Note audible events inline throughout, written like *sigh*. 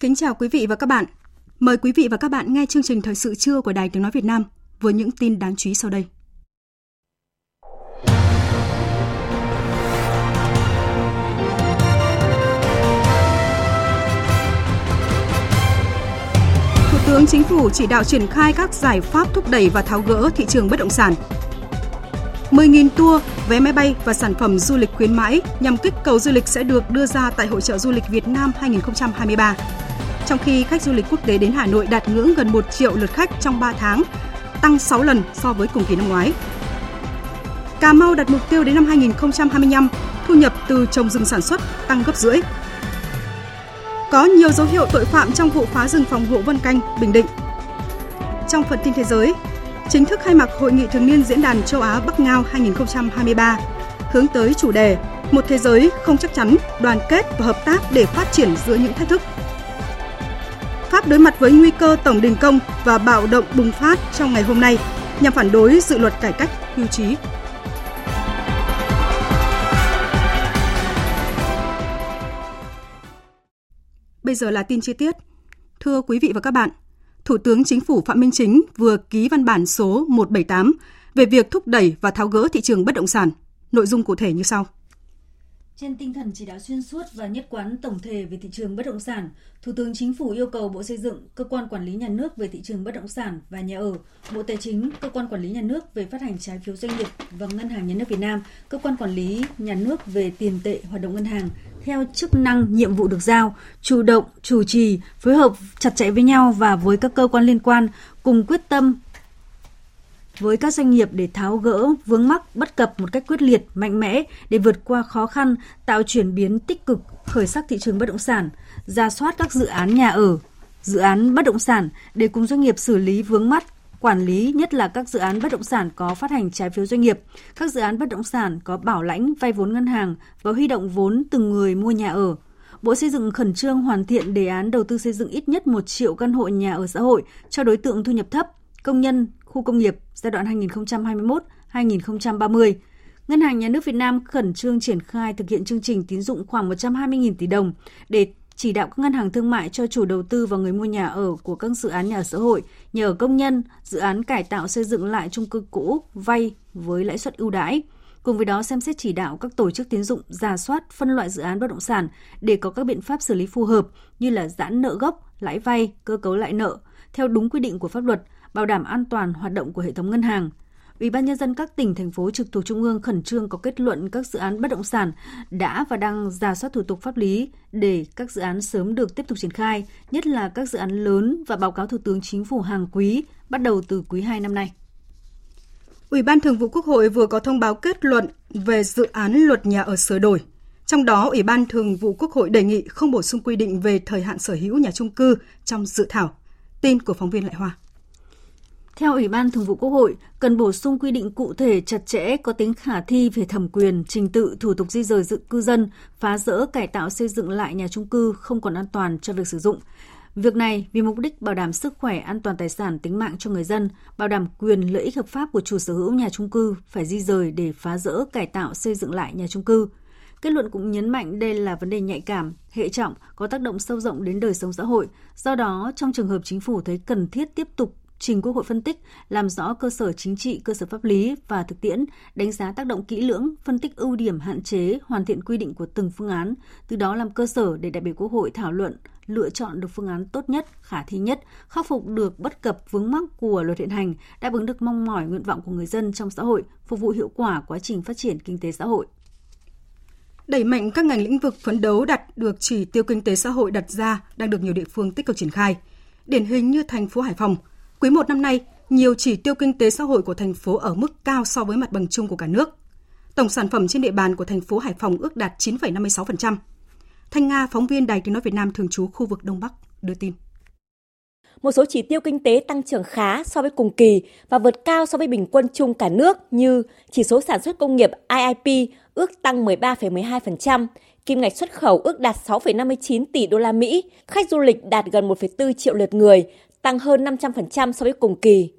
Kính chào quý vị và các bạn. Mời quý vị và các bạn nghe chương trình Thời sự trưa của Đài Tiếng Nói Việt Nam với những tin đáng chú ý sau đây. Thủ tướng Chính phủ chỉ đạo triển khai các giải pháp thúc đẩy và tháo gỡ thị trường bất động sản. 10.000 tour, vé máy bay và sản phẩm du lịch khuyến mãi nhằm kích cầu du lịch sẽ được đưa ra tại Hội trợ Du lịch Việt Nam 2023 trong khi khách du lịch quốc tế đến Hà Nội đạt ngưỡng gần 1 triệu lượt khách trong 3 tháng, tăng 6 lần so với cùng kỳ năm ngoái. Cà Mau đặt mục tiêu đến năm 2025, thu nhập từ trồng rừng sản xuất tăng gấp rưỡi. Có nhiều dấu hiệu tội phạm trong vụ phá rừng phòng hộ Vân Canh, Bình Định. Trong phần tin thế giới, chính thức khai mạc Hội nghị thường niên Diễn đàn châu Á Bắc Ngao 2023, hướng tới chủ đề Một thế giới không chắc chắn, đoàn kết và hợp tác để phát triển giữa những thách thức Pháp đối mặt với nguy cơ tổng đình công và bạo động bùng phát trong ngày hôm nay nhằm phản đối dự luật cải cách hưu trí. Bây giờ là tin chi tiết. Thưa quý vị và các bạn, Thủ tướng Chính phủ Phạm Minh Chính vừa ký văn bản số 178 về việc thúc đẩy và tháo gỡ thị trường bất động sản. Nội dung cụ thể như sau. Trên tinh thần chỉ đạo xuyên suốt và nhất quán tổng thể về thị trường bất động sản, Thủ tướng Chính phủ yêu cầu Bộ Xây dựng, Cơ quan Quản lý Nhà nước về thị trường bất động sản và nhà ở, Bộ Tài chính, Cơ quan Quản lý Nhà nước về phát hành trái phiếu doanh nghiệp và Ngân hàng Nhà nước Việt Nam, Cơ quan Quản lý Nhà nước về tiền tệ hoạt động ngân hàng theo chức năng nhiệm vụ được giao, chủ động, chủ trì, phối hợp chặt chẽ với nhau và với các cơ quan liên quan cùng quyết tâm với các doanh nghiệp để tháo gỡ vướng mắc bất cập một cách quyết liệt, mạnh mẽ để vượt qua khó khăn, tạo chuyển biến tích cực khởi sắc thị trường bất động sản, ra soát các dự án nhà ở, dự án bất động sản để cùng doanh nghiệp xử lý vướng mắc quản lý nhất là các dự án bất động sản có phát hành trái phiếu doanh nghiệp, các dự án bất động sản có bảo lãnh vay vốn ngân hàng và huy động vốn từng người mua nhà ở. Bộ Xây dựng khẩn trương hoàn thiện đề án đầu tư xây dựng ít nhất 1 triệu căn hộ nhà ở xã hội cho đối tượng thu nhập thấp, công nhân, khu công nghiệp giai đoạn 2021-2030. Ngân hàng Nhà nước Việt Nam khẩn trương triển khai thực hiện chương trình tín dụng khoảng 120.000 tỷ đồng để chỉ đạo các ngân hàng thương mại cho chủ đầu tư và người mua nhà ở của các dự án nhà ở xã hội, nhà ở công nhân, dự án cải tạo xây dựng lại chung cư cũ vay với lãi suất ưu đãi. Cùng với đó xem xét chỉ đạo các tổ chức tín dụng giả soát phân loại dự án bất động sản để có các biện pháp xử lý phù hợp như là giãn nợ gốc, lãi vay, cơ cấu lại nợ theo đúng quy định của pháp luật, bảo đảm an toàn hoạt động của hệ thống ngân hàng. Ủy ban nhân dân các tỉnh thành phố trực thuộc trung ương khẩn trương có kết luận các dự án bất động sản đã và đang giả soát thủ tục pháp lý để các dự án sớm được tiếp tục triển khai, nhất là các dự án lớn và báo cáo Thủ tướng Chính phủ hàng quý bắt đầu từ quý 2 năm nay. Ủy ban Thường vụ Quốc hội vừa có thông báo kết luận về dự án luật nhà ở sửa đổi. Trong đó, Ủy ban Thường vụ Quốc hội đề nghị không bổ sung quy định về thời hạn sở hữu nhà trung cư trong dự thảo. Tin của phóng viên Lại Hoa. Theo Ủy ban Thường vụ Quốc hội, cần bổ sung quy định cụ thể chặt chẽ có tính khả thi về thẩm quyền, trình tự, thủ tục di rời dự cư dân, phá rỡ, cải tạo xây dựng lại nhà trung cư không còn an toàn cho việc sử dụng. Việc này vì mục đích bảo đảm sức khỏe, an toàn tài sản, tính mạng cho người dân, bảo đảm quyền lợi ích hợp pháp của chủ sở hữu nhà trung cư phải di rời để phá rỡ, cải tạo, xây dựng lại nhà trung cư. Kết luận cũng nhấn mạnh đây là vấn đề nhạy cảm, hệ trọng, có tác động sâu rộng đến đời sống xã hội. Do đó, trong trường hợp chính phủ thấy cần thiết tiếp tục trình Quốc hội phân tích, làm rõ cơ sở chính trị, cơ sở pháp lý và thực tiễn, đánh giá tác động kỹ lưỡng, phân tích ưu điểm hạn chế, hoàn thiện quy định của từng phương án, từ đó làm cơ sở để đại biểu Quốc hội thảo luận, lựa chọn được phương án tốt nhất, khả thi nhất, khắc phục được bất cập vướng mắc của luật hiện hành, đáp ứng được mong mỏi nguyện vọng của người dân trong xã hội, phục vụ hiệu quả quá trình phát triển kinh tế xã hội. Đẩy mạnh các ngành lĩnh vực phấn đấu đạt được chỉ tiêu kinh tế xã hội đặt ra đang được nhiều địa phương tích cực triển khai. Điển hình như thành phố Hải Phòng, quý 1 năm nay, nhiều chỉ tiêu kinh tế xã hội của thành phố ở mức cao so với mặt bằng chung của cả nước. Tổng sản phẩm trên địa bàn của thành phố Hải Phòng ước đạt 9,56%. Thanh Nga, phóng viên Đài Tiếng nói Việt Nam thường trú khu vực Đông Bắc đưa tin. Một số chỉ tiêu kinh tế tăng trưởng khá so với cùng kỳ và vượt cao so với bình quân chung cả nước như chỉ số sản xuất công nghiệp IIP ước tăng 13,12%, kim ngạch xuất khẩu ước đạt 6,59 tỷ đô la Mỹ, khách du lịch đạt gần 1,4 triệu lượt người, tăng hơn 500% so với cùng kỳ.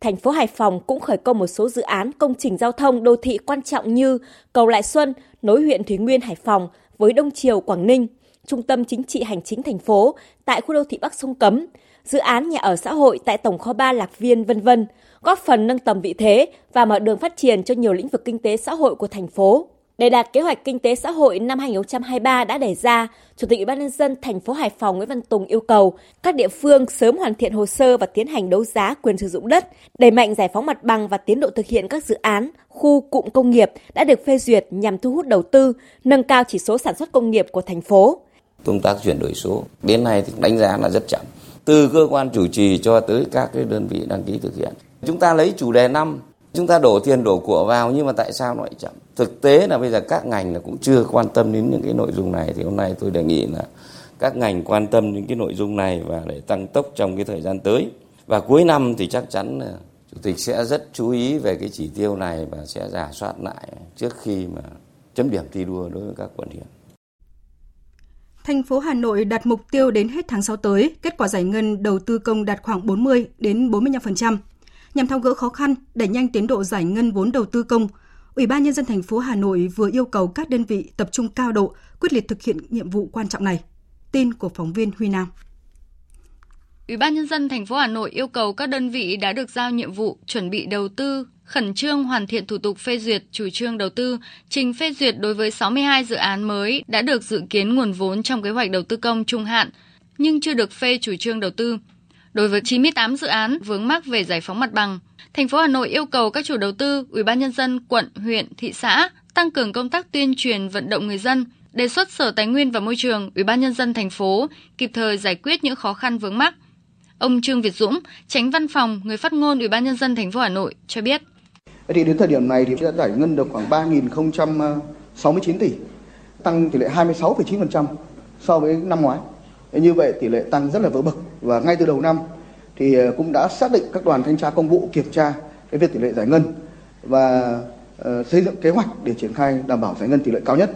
Thành phố Hải Phòng cũng khởi công một số dự án công trình giao thông đô thị quan trọng như cầu Lại Xuân nối huyện Thủy Nguyên Hải Phòng với Đông Triều Quảng Ninh, trung tâm chính trị hành chính thành phố tại khu đô thị Bắc Sông Cấm, dự án nhà ở xã hội tại tổng kho 3 Lạc Viên vân vân, góp phần nâng tầm vị thế và mở đường phát triển cho nhiều lĩnh vực kinh tế xã hội của thành phố. Để đạt kế hoạch kinh tế xã hội năm 2023 đã đề ra, Chủ tịch Ủy ban nhân dân thành phố Hải Phòng Nguyễn Văn Tùng yêu cầu các địa phương sớm hoàn thiện hồ sơ và tiến hành đấu giá quyền sử dụng đất, đẩy mạnh giải phóng mặt bằng và tiến độ thực hiện các dự án, khu cụm công nghiệp đã được phê duyệt nhằm thu hút đầu tư, nâng cao chỉ số sản xuất công nghiệp của thành phố. Công tác chuyển đổi số đến nay thì đánh giá là rất chậm. Từ cơ quan chủ trì cho tới các cái đơn vị đăng ký thực hiện. Chúng ta lấy chủ đề năm chúng ta đổ tiền đổ của vào nhưng mà tại sao nó lại chậm thực tế là bây giờ các ngành là cũng chưa quan tâm đến những cái nội dung này thì hôm nay tôi đề nghị là các ngành quan tâm đến cái nội dung này và để tăng tốc trong cái thời gian tới và cuối năm thì chắc chắn là chủ tịch sẽ rất chú ý về cái chỉ tiêu này và sẽ giả soát lại trước khi mà chấm điểm thi đua đối với các quận huyện. Thành phố Hà Nội đặt mục tiêu đến hết tháng 6 tới, kết quả giải ngân đầu tư công đạt khoảng 40 đến 45%. Nhằm tháo gỡ khó khăn, đẩy nhanh tiến độ giải ngân vốn đầu tư công, Ủy ban nhân dân thành phố Hà Nội vừa yêu cầu các đơn vị tập trung cao độ, quyết liệt thực hiện nhiệm vụ quan trọng này. Tin của phóng viên Huy Nam. Ủy ban nhân dân thành phố Hà Nội yêu cầu các đơn vị đã được giao nhiệm vụ chuẩn bị đầu tư, khẩn trương hoàn thiện thủ tục phê duyệt chủ trương đầu tư, trình phê duyệt đối với 62 dự án mới đã được dự kiến nguồn vốn trong kế hoạch đầu tư công trung hạn nhưng chưa được phê chủ trương đầu tư. Đối với 98 dự án vướng mắc về giải phóng mặt bằng, thành phố Hà Nội yêu cầu các chủ đầu tư, Ủy ban nhân dân quận, huyện, thị xã tăng cường công tác tuyên truyền vận động người dân, đề xuất Sở Tài nguyên và Môi trường, Ủy ban nhân dân thành phố kịp thời giải quyết những khó khăn vướng mắc. Ông Trương Việt Dũng, tránh văn phòng, người phát ngôn Ủy ban nhân dân thành phố Hà Nội cho biết. Thì đến thời điểm này thì đã giải ngân được khoảng 3.069 tỷ, tăng tỷ lệ 26,9% so với năm ngoái. Như vậy tỷ lệ tăng rất là vỡ bậc và ngay từ đầu năm thì ờ, cũng đã xác định các đoàn thanh tra công vụ kiểm tra cái việc tỷ lệ giải ngân và uh, xây dựng kế hoạch để triển khai đảm bảo giải ngân tỷ lệ cao nhất.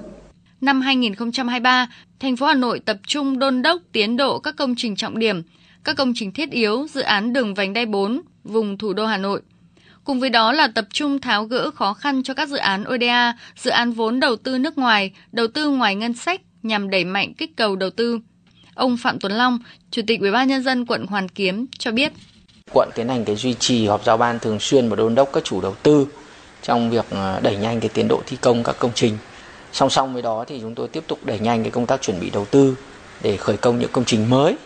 Năm 2023, thành phố Hà Nội tập trung đôn đốc tiến độ các công trình trọng điểm, các công trình thiết yếu, dự án đường vành đai 4 vùng thủ đô Hà Nội. Cùng với đó là tập trung tháo gỡ khó khăn cho các dự án ODA, dự án vốn đầu tư nước ngoài, đầu tư ngoài ngân sách nhằm đẩy mạnh kích cầu đầu tư. Ông Phạm Tuấn Long, Chủ tịch Ủy ban nhân dân quận Hoàn Kiếm cho biết. Quận tiến hành cái duy trì họp giao ban thường xuyên và đôn đốc các chủ đầu tư trong việc ờ, đẩy nhanh cái tiến độ thi công các công trình. Song song với đó thì chúng tôi tiếp tục đẩy nhanh cái công tác chuẩn bị đầu tư để khởi công những công trình mới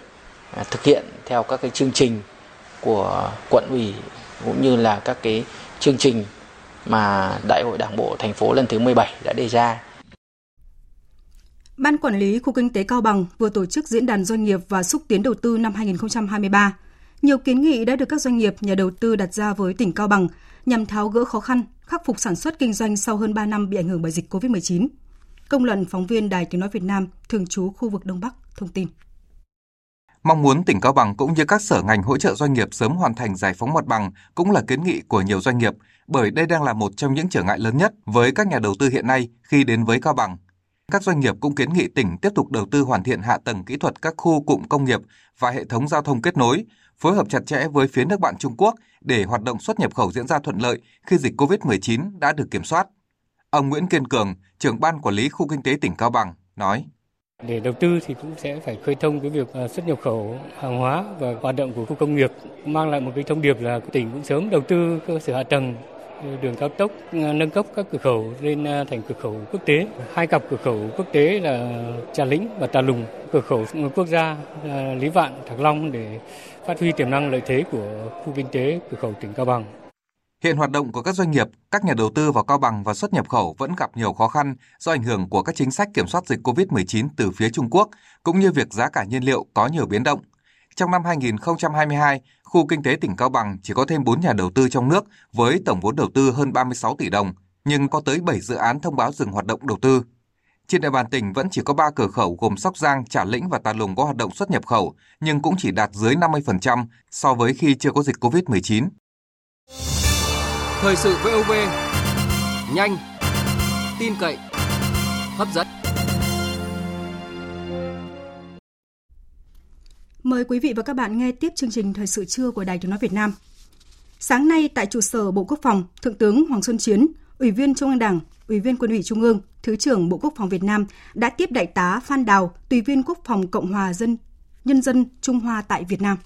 à, thực hiện theo các cái chương trình của quận ủy cũng như là các cái chương trình mà Đại hội Đảng bộ thành phố lần thứ 17 đã đề ra. Ban Quản lý Khu Kinh tế Cao Bằng vừa tổ chức diễn đàn doanh nghiệp và xúc tiến đầu tư năm 2023. Nhiều kiến nghị đã được các doanh nghiệp, nhà đầu tư đặt ra với tỉnh Cao Bằng nhằm tháo gỡ khó khăn, khắc phục sản xuất kinh doanh sau hơn 3 năm bị ảnh hưởng bởi dịch COVID-19. Công luận phóng viên Đài Tiếng Nói Việt Nam, thường trú khu vực Đông Bắc, thông tin. Mong muốn tỉnh Cao Bằng cũng như các sở ngành hỗ trợ doanh nghiệp sớm hoàn thành giải phóng mặt bằng cũng là kiến nghị của nhiều doanh nghiệp, bởi đây đang là một trong những trở ngại lớn nhất với các nhà đầu tư hiện nay khi đến với Cao Bằng các doanh nghiệp cũng kiến nghị tỉnh tiếp tục đầu tư hoàn thiện hạ tầng kỹ thuật các khu cụm công nghiệp và hệ thống giao thông kết nối, phối hợp chặt chẽ với phía nước bạn Trung Quốc để hoạt động xuất nhập khẩu diễn ra thuận lợi khi dịch COVID-19 đã được kiểm soát. Ông Nguyễn Kiên Cường, trưởng ban quản lý khu kinh tế tỉnh Cao Bằng, nói. Để đầu tư thì cũng sẽ phải khơi thông cái việc ờ, xuất nhập khẩu hàng hóa và hoạt động của khu công nghiệp mang lại một cái thông điệp là tỉnh cũng sớm đầu tư cơ sở hạ tầng đường cao tốc ờ, nâng cấp các cửa khẩu lên ờ, thành cửa khẩu quốc tế. Hai cặp cửa khẩu quốc tế là Trà Lĩnh và Tà Lùng, cửa khẩu quốc gia ờ, Lý Vạn, Thạc Long để phát huy tiềm năng lợi thế của khu kinh tế cửa khẩu tỉnh Cao Bằng. Hiện hoạt động của các doanh nghiệp, các nhà đầu tư vào Cao Bằng và xuất nhập khẩu vẫn gặp nhiều khó khăn do ảnh hưởng của các chính sách kiểm soát dịch COVID-19 từ phía Trung Quốc, cũng như việc giá cả nhiên liệu có nhiều biến động. Trong năm 2022, khu kinh tế tỉnh Cao Bằng chỉ có thêm 4 nhà đầu tư trong nước với tổng vốn đầu tư hơn 36 tỷ đồng, nhưng có tới 7 dự án thông báo dừng hoạt động đầu tư. Trên địa bàn tỉnh vẫn chỉ có 3 cửa khẩu gồm Sóc Giang, Trà Lĩnh và Tà Lùng có hoạt động xuất nhập khẩu, nhưng cũng chỉ đạt dưới 50% so với khi chưa có dịch COVID-19. Thời sự VOV, nhanh, tin cậy, hấp dẫn. Mời quý vị và các bạn nghe tiếp chương trình Thời sự trưa của Đài Tiếng Nói Việt Nam. Sáng nay tại trụ sở Bộ Quốc phòng, Thượng tướng Hoàng Xuân Chiến, Ủy viên Trung ương Đảng, Ủy viên Quân ủy Trung ương, Thứ trưởng Bộ Quốc phòng Việt Nam đã tiếp đại tá Phan Đào, Tùy viên Quốc phòng Cộng hòa dân Nhân dân Trung Hoa tại Việt Nam.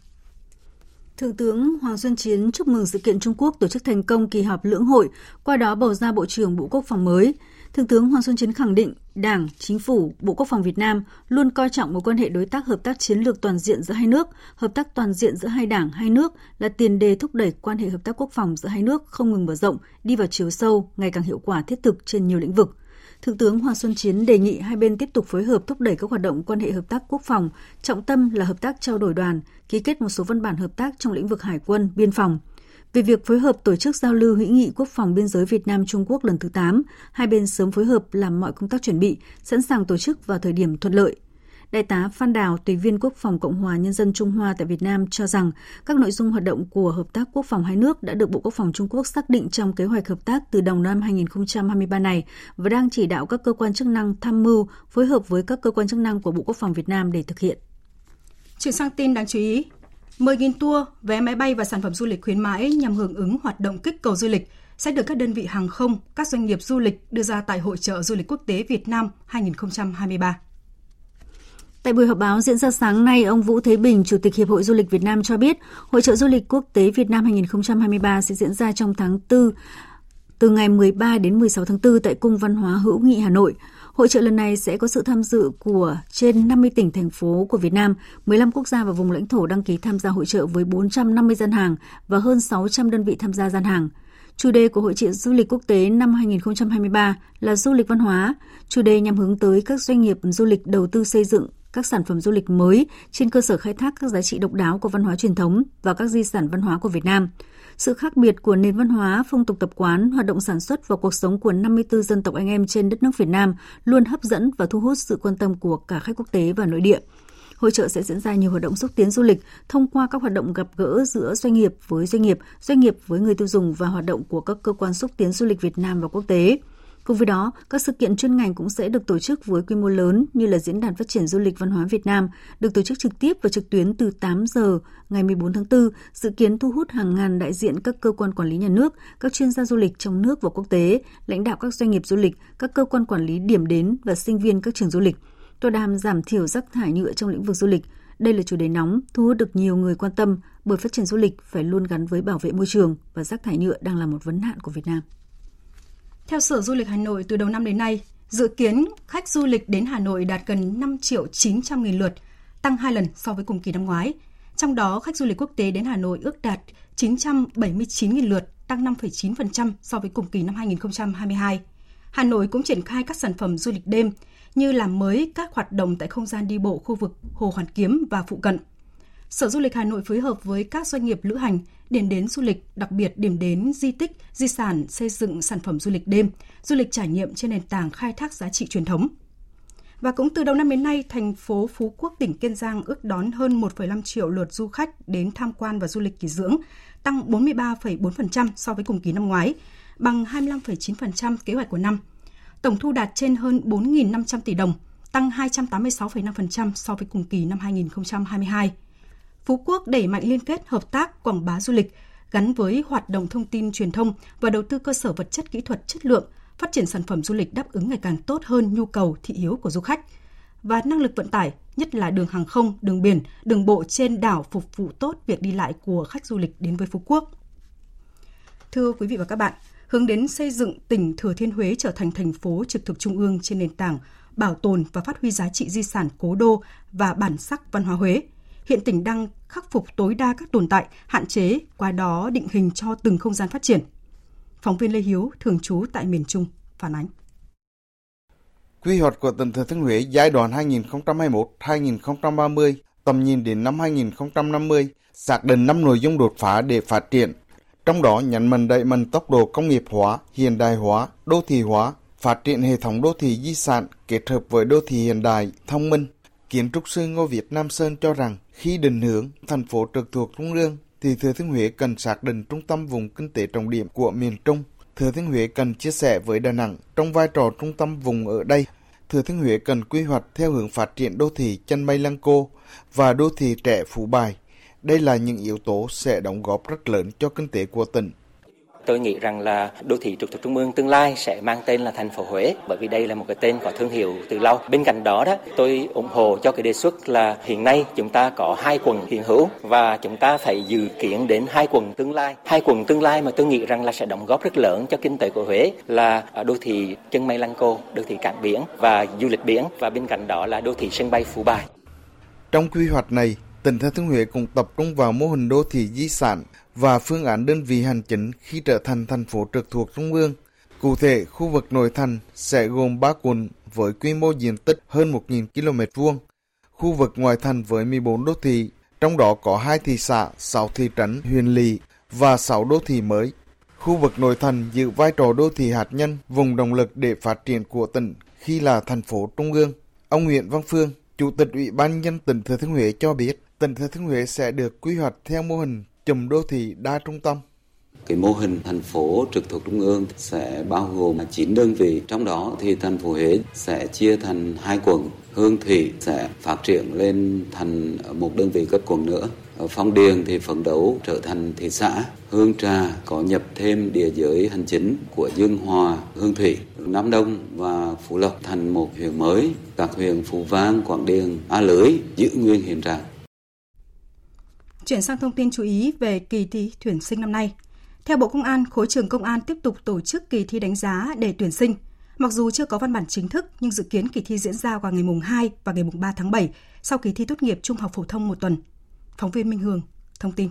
Thượng tướng Hoàng Xuân Chiến chúc mừng sự kiện Trung Quốc tổ chức thành công kỳ họp lưỡng hội, qua đó bầu ra Bộ trưởng Bộ Quốc phòng mới. Thượng tướng Hoàng Xuân Chiến khẳng định Đảng, Chính phủ, Bộ Quốc phòng Việt Nam luôn coi trọng mối quan hệ đối tác hợp tác chiến lược toàn diện giữa hai nước, hợp tác toàn diện giữa hai đảng, hai nước là tiền đề thúc đẩy quan hệ hợp tác quốc phòng giữa hai nước không ngừng mở rộng, đi vào chiều sâu, ngày càng hiệu quả thiết thực trên nhiều lĩnh vực. Thượng tướng Hoàng Xuân Chiến đề nghị hai bên tiếp tục phối hợp thúc đẩy các hoạt động quan hệ hợp tác quốc phòng, trọng tâm là hợp tác trao đổi đoàn, ký kết một số văn bản hợp tác trong lĩnh vực hải quân, biên phòng. Về việc phối hợp tổ chức giao lưu hữu nghị quốc phòng biên giới Việt Nam Trung Quốc lần thứ 8, hai bên sớm phối hợp làm mọi công tác chuẩn bị, sẵn sàng tổ chức vào thời điểm thuận lợi. Đại tá Phan Đào, tùy viên Quốc phòng Cộng hòa Nhân dân Trung Hoa tại Việt Nam cho rằng các nội dung hoạt động của hợp tác quốc phòng hai nước đã được Bộ Quốc phòng Trung Quốc xác định trong kế hoạch hợp tác từ đầu năm 2023 này và đang chỉ đạo các cơ quan chức năng tham mưu phối hợp với các cơ quan chức năng của Bộ Quốc phòng Việt Nam để thực hiện. Chuyển sang tin đáng chú ý, 10.000 tour, vé máy bay và sản phẩm du lịch khuyến mãi nhằm hưởng ứng hoạt động kích cầu du lịch sẽ được các đơn vị hàng không, các doanh nghiệp du lịch đưa ra tại Hội trợ Du lịch Quốc tế Việt Nam 2023. Tại buổi họp báo diễn ra sáng nay, ông Vũ Thế Bình, Chủ tịch Hiệp hội Du lịch Việt Nam cho biết, Hội trợ Du lịch Quốc tế Việt Nam 2023 sẽ diễn ra trong tháng 4, từ ngày 13 đến 16 tháng 4 tại Cung Văn hóa Hữu nghị Hà Nội. Hội trợ lần này sẽ có sự tham dự của trên 50 tỉnh, thành phố của Việt Nam, 15 quốc gia và vùng lãnh thổ đăng ký tham gia hội trợ với 450 gian hàng và hơn 600 đơn vị tham gia gian hàng. Chủ đề của Hội trợ Du lịch Quốc tế năm 2023 là du lịch văn hóa. Chủ đề nhằm hướng tới các doanh nghiệp du lịch đầu tư xây dựng các sản phẩm du lịch mới trên cơ sở khai thác các giá trị độc đáo của văn hóa truyền thống và các di sản văn hóa của Việt Nam. Sự khác biệt của nền văn hóa, phong tục tập quán, hoạt động sản xuất và cuộc sống của 54 dân tộc anh em trên đất nước Việt Nam luôn hấp dẫn và thu hút sự quan tâm của cả khách quốc tế và nội địa. Hội trợ sẽ diễn ra nhiều hoạt động xúc tiến du lịch thông qua các hoạt động gặp gỡ giữa doanh nghiệp với doanh nghiệp, doanh nghiệp với người tiêu dùng và hoạt động của các cơ quan xúc tiến du lịch Việt Nam và quốc tế. Cùng với đó, các sự kiện chuyên ngành cũng sẽ được tổ chức với quy mô lớn như là Diễn đàn Phát triển Du lịch Văn hóa Việt Nam, được tổ chức trực tiếp và trực tuyến từ 8 giờ ngày 14 tháng 4, dự kiến thu hút hàng ngàn đại diện các cơ quan quản lý nhà nước, các chuyên gia du lịch trong nước và quốc tế, lãnh đạo các doanh nghiệp du lịch, các cơ quan quản lý điểm đến và sinh viên các trường du lịch. Tọa đàm giảm thiểu rác thải nhựa trong lĩnh vực du lịch. Đây là chủ đề nóng, thu hút được nhiều người quan tâm bởi phát triển du lịch phải luôn gắn với bảo vệ môi trường và rác thải nhựa đang là một vấn nạn của Việt Nam. Theo Sở Du lịch Hà Nội, từ đầu năm đến nay, dự kiến khách du lịch đến Hà Nội đạt gần 5 triệu 900 nghìn lượt, tăng 2 lần so với cùng kỳ năm ngoái. Trong đó, khách du lịch quốc tế đến Hà Nội ước đạt 979 nghìn lượt, tăng 5,9% so với cùng kỳ năm 2022. Hà Nội cũng triển khai các sản phẩm du lịch đêm như làm mới các hoạt động tại không gian đi bộ khu vực Hồ Hoàn Kiếm và phụ cận. Sở Du lịch Hà Nội phối hợp với các doanh nghiệp lữ hành, điểm đến du lịch, đặc biệt điểm đến di tích, di sản xây dựng sản phẩm du lịch đêm, du lịch trải nghiệm trên nền tảng khai thác giá trị truyền thống. Và cũng từ đầu năm đến nay, thành phố Phú Quốc, tỉnh Kiên Giang ước đón hơn 1,5 triệu lượt du khách đến tham quan và du lịch nghỉ dưỡng, tăng 43,4% so với cùng kỳ năm ngoái, bằng 25,9% kế hoạch của năm. Tổng thu đạt trên hơn 4.500 tỷ đồng, tăng 286,5% so với cùng kỳ năm 2022. Phú Quốc đẩy mạnh liên kết hợp tác quảng bá du lịch gắn với hoạt động thông tin truyền thông và đầu tư cơ sở vật chất kỹ thuật chất lượng, phát triển sản phẩm du lịch đáp ứng ngày càng tốt hơn nhu cầu thị hiếu của du khách và năng lực vận tải, nhất là đường hàng không, đường biển, đường bộ trên đảo phục vụ tốt việc đi lại của khách du lịch đến với Phú Quốc. Thưa quý vị và các bạn, hướng đến xây dựng tỉnh Thừa Thiên Huế trở thành thành phố trực thuộc trung ương trên nền tảng bảo tồn và phát huy giá trị di sản cố đô và bản sắc văn hóa Huế – hiện tỉnh đang khắc phục tối đa các tồn tại, hạn chế, qua đó định hình cho từng không gian phát triển. Phóng viên Lê Hiếu, thường trú tại miền Trung, phản ánh. Quy hoạch của tỉnh Thừa Thiên Huế giai đoạn 2021-2030, tầm nhìn đến năm 2050, xác định 5 nội dung đột phá để phát triển. Trong đó nhấn mạnh đẩy mạnh tốc độ công nghiệp hóa, hiện đại hóa, đô thị hóa, phát triển hệ thống đô thị di sản kết hợp với đô thị hiện đại, thông minh. Kiến trúc sư Ngô Việt Nam Sơn cho rằng khi định hướng, thành phố trực thuộc Trung ương, thì Thừa Thiên Huế cần xác định trung tâm vùng kinh tế trọng điểm của miền Trung. Thừa Thiên Huế cần chia sẻ với Đà Nẵng trong vai trò trung tâm vùng ở đây. Thừa Thiên Huế cần quy hoạch theo hướng phát triển đô thị chân mây Lăng Cô và đô thị trẻ Phú Bài. Đây là những yếu tố sẽ đóng góp rất lớn cho kinh tế của tỉnh. Tôi nghĩ rằng là đô thị trực thuộc trung ương tương lai sẽ mang tên là thành phố Huế bởi vì đây là một cái tên có thương hiệu từ lâu. Bên cạnh đó đó, tôi ủng hộ cho cái đề xuất là hiện nay chúng ta có hai quận hiện hữu và chúng ta phải dự kiến đến hai quận tương lai. Hai quận tương lai mà tôi nghĩ rằng là sẽ đóng góp rất lớn cho kinh tế của Huế là à, đô thị chân mây Lăng Cô, đô thị cảng biển và du lịch biển và bên cạnh đó là đô thị sân bay Phú Bài. Trong quy hoạch này, tỉnh Thừa Thiên Huế cũng tập trung vào mô hình đô thị di sản và phương án đơn vị hành chính khi trở thành thành phố trực thuộc Trung ương. Cụ thể, khu vực nội thành sẽ gồm 3 quận với quy mô diện tích hơn 1.000 km vuông, khu vực ngoại thành với 14 đô thị, trong đó có 2 thị xã, 6 thị trấn, huyện lỵ và 6 đô thị mới. Khu vực nội thành giữ vai trò đô thị hạt nhân, vùng động lực để phát triển của tỉnh khi là thành phố trung ương. Ông Nguyễn Văn Phương, Chủ tịch Ủy ban nhân tỉnh Thừa Thiên Huế cho biết, tỉnh Thừa Thiên Huế sẽ được quy hoạch theo mô hình chùm đô thị đa trung tâm. Cái mô hình thành phố trực thuộc trung ương sẽ bao gồm 9 đơn vị, trong đó thì thành phố Huế sẽ chia thành hai quận, Hương Thủy sẽ phát triển lên thành một đơn vị cấp quận nữa. Ở Phong Điền thì phấn đấu trở thành thị xã. Hương Trà có nhập thêm địa giới hành chính của Dương Hòa, Hương Thủy, Nam Đông và Phú Lộc thành một huyện mới. Các huyện Phú Vang, Quảng Điền, A Lưới giữ nguyên hiện trạng. Chuyển sang thông tin chú ý về kỳ thi tuyển sinh năm nay. Theo Bộ Công an, khối trường công an tiếp tục tổ chức kỳ thi đánh giá để tuyển sinh. Mặc dù chưa có văn bản chính thức, nhưng dự kiến kỳ thi diễn ra vào ngày mùng 2 và ngày mùng 3 tháng 7 sau kỳ thi tốt nghiệp trung học phổ thông một tuần. Phóng viên Minh Hương thông tin.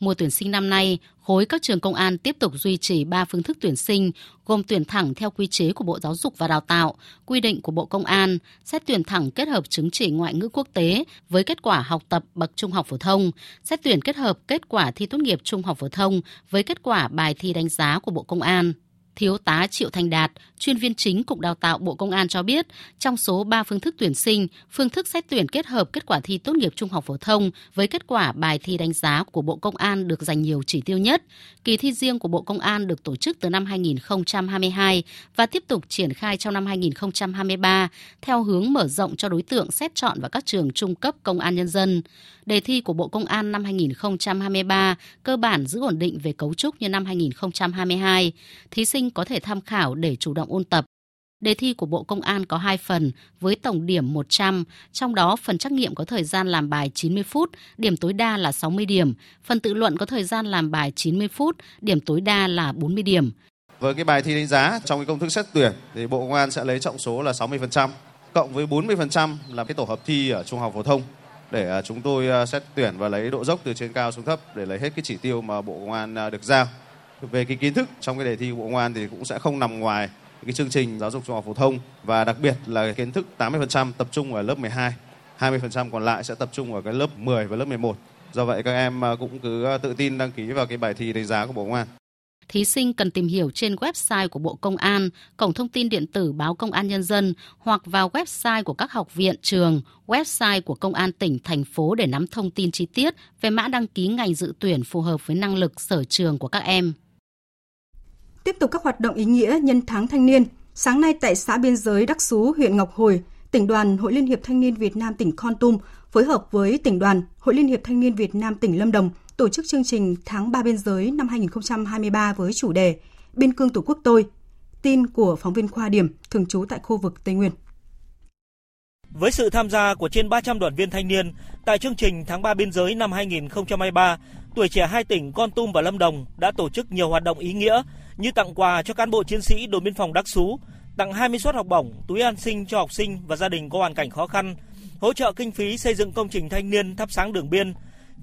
Mùa tuyển sinh năm nay, khối các trường công an tiếp tục duy trì 3 phương thức tuyển sinh, gồm tuyển thẳng theo quy chế của Bộ Giáo dục và Đào tạo, quy định của Bộ Công an, xét tuyển thẳng kết hợp chứng chỉ ngoại ngữ quốc tế với kết quả học tập bậc trung học phổ thông, xét tuyển kết hợp kết quả thi tốt nghiệp trung học phổ thông với kết quả bài thi đánh giá của Bộ Công an. Thiếu tá Triệu Thành Đạt, chuyên viên chính Cục Đào tạo Bộ Công an cho biết, trong số 3 phương thức tuyển sinh, phương thức xét tuyển kết hợp kết quả thi tốt nghiệp trung học phổ thông với kết quả bài thi đánh giá của Bộ Công an được dành nhiều chỉ tiêu nhất. Kỳ thi riêng của Bộ Công an được tổ chức từ năm 2022 và tiếp tục triển khai trong năm 2023 theo hướng mở rộng cho đối tượng xét chọn vào các trường trung cấp công an nhân dân. Đề thi của Bộ Công an năm 2023 cơ bản giữ ổn định về cấu trúc như năm 2022. Thí sinh có thể tham khảo để chủ động ôn tập. Đề thi của Bộ Công an có 2 phần với tổng điểm 100, trong đó phần trắc nghiệm có thời gian làm bài 90 phút, điểm tối đa là 60 điểm, phần tự luận có thời gian làm bài 90 phút, điểm tối đa là 40 điểm. Với cái bài thi đánh giá trong cái công thức xét tuyển thì Bộ Công an sẽ lấy trọng số là 60% cộng với 40% là cái tổ hợp thi ở trung học phổ thông để à, chúng tôi à, xét tuyển và lấy độ dốc từ trên cao xuống thấp để lấy hết cái chỉ tiêu mà Bộ Công an à, được giao. Về cái kiến thức trong cái đề thi của Bộ Công an thì cũng sẽ không nằm ngoài cái chương trình giáo dục trung học phổ thông và đặc biệt là kiến thức 80% tập trung ở lớp 12, 20% còn lại sẽ tập trung ở cái lớp 10 và lớp 11. Do vậy các em à, cũng cứ à, tự tin đăng ký vào cái bài thi đánh giá của Bộ Công an thí sinh cần tìm hiểu trên website của Bộ Công an, cổng thông tin điện tử báo Công an Nhân dân hoặc vào website của các học viện, trường, website của Công an tỉnh, thành phố để nắm thông tin chi tiết về mã đăng ký ngành dự tuyển phù hợp với năng lực sở trường của các em. Tiếp tục các hoạt động ý nghĩa nhân tháng thanh niên, sáng nay tại xã biên giới Đắc Sú, huyện Ngọc Hồi, tỉnh đoàn Hội Liên hiệp Thanh niên Việt Nam tỉnh Con Tum phối hợp với tỉnh đoàn Hội Liên hiệp Thanh niên Việt Nam tỉnh Lâm Đồng – tổ chức chương trình Tháng 3 biên giới năm 2023 với chủ đề Biên cương Tổ quốc tôi. Tin của phóng viên Khoa Điểm, thường trú tại khu vực Tây Nguyên. Với sự tham gia của trên 300 đoàn viên thanh niên tại chương trình Tháng 3 biên giới năm 2023, tuổi trẻ hai tỉnh Con Tum và Lâm Đồng đã tổ chức nhiều hoạt động ý nghĩa như tặng quà cho cán bộ chiến sĩ đồn biên phòng Đắc Sú, tặng 20 suất học bổng, túi an sinh cho học sinh và gia đình có hoàn cảnh khó khăn, hỗ trợ kinh phí xây dựng công trình thanh niên thắp sáng đường biên,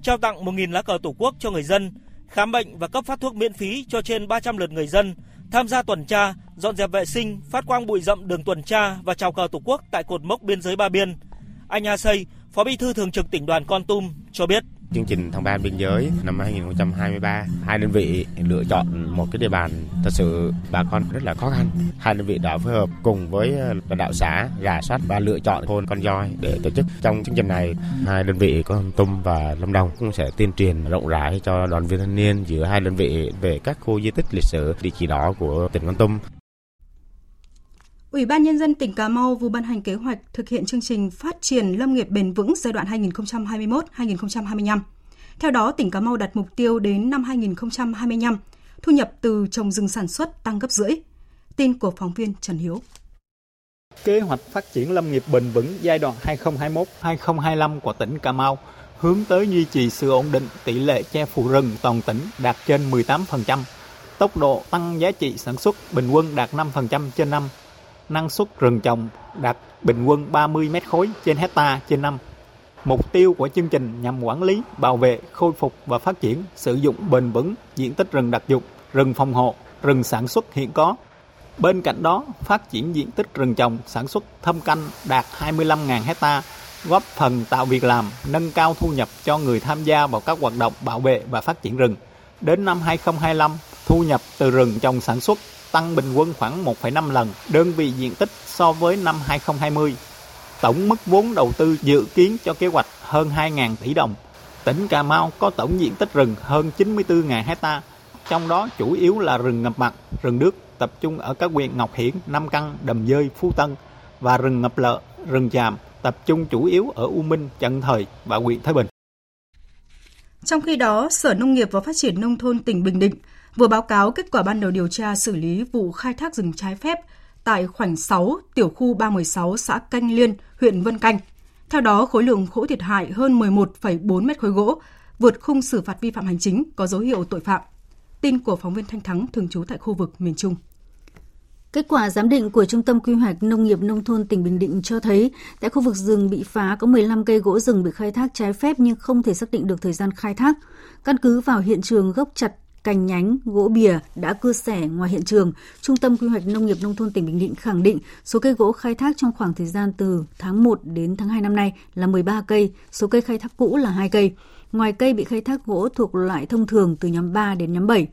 trao tặng 1.000 lá cờ Tổ quốc cho người dân, khám bệnh và cấp phát thuốc miễn phí cho trên 300 lượt người dân tham gia tuần tra, dọn dẹp vệ sinh, phát quang bụi rậm đường tuần tra và chào cờ Tổ quốc tại cột mốc biên giới Ba Biên. Anh A Xây, Phó Bí thư Thường trực tỉnh đoàn Con Tum cho biết chương trình tháng 3 biên giới năm 2023 hai đơn vị lựa chọn một cái địa bàn. Thật sự bà con rất là khó khăn. Hai đơn vị đã phối hợp cùng với ờ, lãnh đạo xã rà soát và lựa chọn thôn con voi để tổ chức. Trong chương trình này, hai đơn vị con tum và lâm đồng cũng sẽ tuyên truyền rộng rãi cho đoàn viên thanh niên giữa hai đơn vị về các khu di tích lịch sử, địa chỉ đó của tỉnh con tum. Ủy ban Nhân dân tỉnh Cà Mau vừa ban hành kế hoạch thực hiện chương trình phát triển lâm nghiệp bền vững giai đoạn 2021-2025. Theo đó, tỉnh Cà Mau đặt mục tiêu đến năm 2025, thu nhập từ trồng rừng sản xuất tăng gấp rưỡi. Tin của phóng viên Trần Hiếu. Kế hoạch phát triển lâm nghiệp bền vững giai đoạn 2021-2025 của tỉnh Cà Mau hướng tới duy trì sự ổn định tỷ lệ che phủ rừng toàn tỉnh đạt trên 18%, tốc độ tăng giá trị sản xuất bình quân đạt 5% trên năm năng suất rừng trồng đạt bình quân 30 mét khối trên hecta trên năm. Mục tiêu của chương trình nhằm quản lý, bảo vệ, khôi phục và phát triển, sử dụng bền vững diện tích rừng đặc dụng, rừng phòng hộ, rừng sản xuất hiện có. Bên cạnh đó, phát triển diện tích rừng trồng sản xuất thâm canh đạt 25.000 hecta, góp phần tạo việc làm, nâng cao thu nhập cho người tham gia vào các hoạt động bảo vệ và phát triển rừng. Đến năm 2025, thu nhập từ rừng trồng sản xuất tăng bình quân khoảng 1,5 lần đơn vị diện tích so với năm 2020. Tổng mức vốn đầu tư dự kiến cho kế hoạch hơn 2.000 tỷ đồng. Tỉnh Cà Mau có tổng diện tích rừng hơn 94.000 hecta, trong đó chủ yếu là rừng ngập mặn, rừng nước tập trung ở các huyện Ngọc Hiển, Nam Căn, Đầm Dơi, Phú Tân và rừng ngập lợ, rừng tràm tập trung chủ yếu ở U Minh, Trần Thời và huyện Thái Bình. Trong khi đó, Sở Nông nghiệp và Phát triển Nông thôn tỉnh Bình Định vừa báo cáo kết quả ban đầu điều tra xử lý vụ khai thác rừng trái phép tại khoảnh 6 tiểu khu 316 xã Canh Liên, huyện Vân Canh. Theo đó, khối lượng gỗ thiệt hại hơn 11,4 mét khối gỗ, vượt khung xử phạt vi phạm hành chính có dấu hiệu tội phạm. Tin của phóng viên Thanh Thắng thường trú tại khu vực miền Trung. Kết quả giám định của Trung tâm Quy hoạch Nông nghiệp Nông thôn tỉnh Bình Định cho thấy tại khu vực rừng bị phá có 15 cây gỗ rừng bị khai thác trái phép nhưng không thể xác định được thời gian khai thác. Căn cứ vào hiện trường gốc chặt cành nhánh, gỗ bìa đã cưa xẻ ngoài hiện trường, Trung tâm Quy hoạch Nông nghiệp Nông thôn tỉnh Bình Định khẳng định số cây gỗ khai thác trong khoảng thời gian từ tháng 1 đến tháng 2 năm nay là 13 cây, số cây khai thác cũ là 2 cây. Ngoài cây bị khai thác gỗ thuộc loại thông thường từ nhóm 3 đến nhóm 7.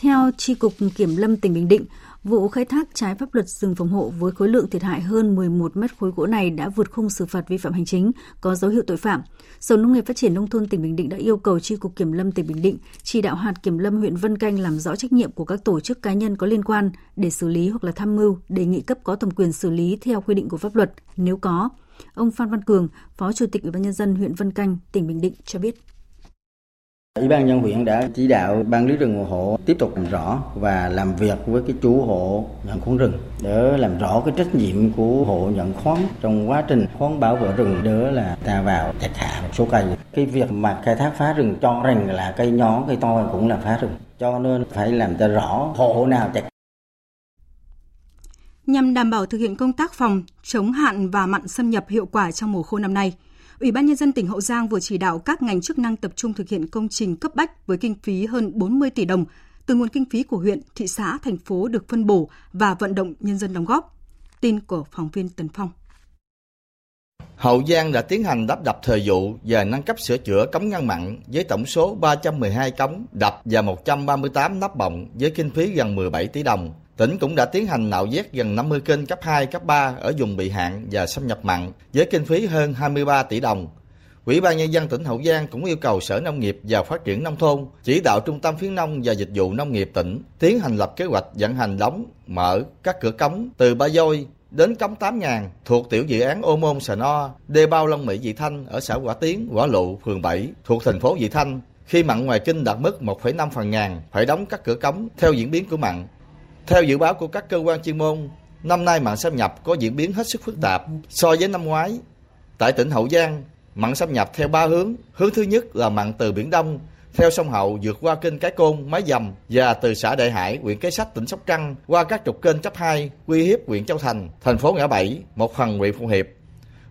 Theo Tri Cục Kiểm lâm tỉnh Bình Định, Vụ khai thác trái pháp luật rừng phòng hộ với khối lượng thiệt hại hơn 11 mét khối gỗ này đã vượt khung xử phạt vi phạm hành chính, có dấu hiệu tội phạm. Sở Nông nghiệp Phát triển Nông thôn tỉnh Bình Định đã yêu cầu Tri Cục Kiểm lâm tỉnh Bình Định chỉ đạo hạt kiểm lâm huyện Vân Canh làm rõ trách nhiệm của các tổ chức cá nhân có liên quan để xử lý hoặc là tham mưu, đề nghị cấp có thẩm quyền xử lý theo quy định của pháp luật nếu có. Ông Phan Văn Cường, Phó Chủ tịch Ủy ban nhân dân huyện Vân Canh, tỉnh Bình Định cho biết. Ủy ban nhân huyện đã chỉ đạo ban lý rừng hộ tiếp tục làm rõ và làm việc với cái chủ hộ nhận khoán rừng để làm rõ cái trách nhiệm của hộ nhận khoán trong quá trình khoán bảo vệ rừng đỡ là ta vào chặt hạ một số cây. Cái việc mà khai thác phá rừng cho rằng là cây nhỏ cây to cũng là phá rừng. Cho nên phải làm cho rõ hộ nào chặt nhằm đảm bảo thực hiện công tác phòng, chống hạn và mặn xâm nhập hiệu quả trong mùa khô năm nay. Ủy ban Nhân dân tỉnh Hậu Giang vừa chỉ đạo các ngành chức năng tập trung thực hiện công trình cấp bách với kinh phí hơn 40 tỷ đồng từ nguồn kinh phí của huyện, thị xã, thành phố được phân bổ và vận động nhân dân đóng góp. Tin của phóng viên Tấn Phong. Hậu Giang đã tiến hành đắp đập thời vụ và nâng cấp sửa chữa cống ngăn mặn với tổng số 312 cống đập và 138 nắp bọng với kinh phí gần 17 tỷ đồng. Tỉnh cũng đã tiến hành nạo vét gần 50 kênh cấp 2, cấp 3 ở vùng bị hạn và xâm nhập mặn với kinh phí hơn 23 tỷ đồng. Ủy ban Nhân dân tỉnh Hậu Giang cũng yêu cầu Sở Nông nghiệp và Phát triển Nông thôn chỉ đạo Trung tâm Khuyến nông và Dịch vụ Nông nghiệp tỉnh tiến hành lập kế hoạch vận hành đóng, mở các cửa cống từ Ba Dôi đến cống 8 ngàn thuộc tiểu dự án Ô Môn Sà No, đê bao Long Mỹ Dị Thanh ở xã Quả Tiến, Quả Lụ, phường 7 thuộc thành phố Dị Thanh. Khi mặn ngoài kinh đạt mức 1,5 phần ngàn, phải đóng các cửa cống theo diễn biến của mặn theo dự báo của các cơ quan chuyên môn, năm nay mặn xâm nhập có diễn biến hết sức phức tạp so với năm ngoái. Tại tỉnh Hậu Giang, mặn xâm nhập theo ba hướng. Hướng thứ nhất là mặn từ Biển Đông, theo sông Hậu vượt qua kênh Cái Côn, Mái Dầm và từ xã Đại Hải, huyện Cái Sách, tỉnh Sóc Trăng qua các trục kênh cấp 2, uy hiếp huyện Châu Thành, thành phố Ngã Bảy, một phần huyện Phụng Hiệp.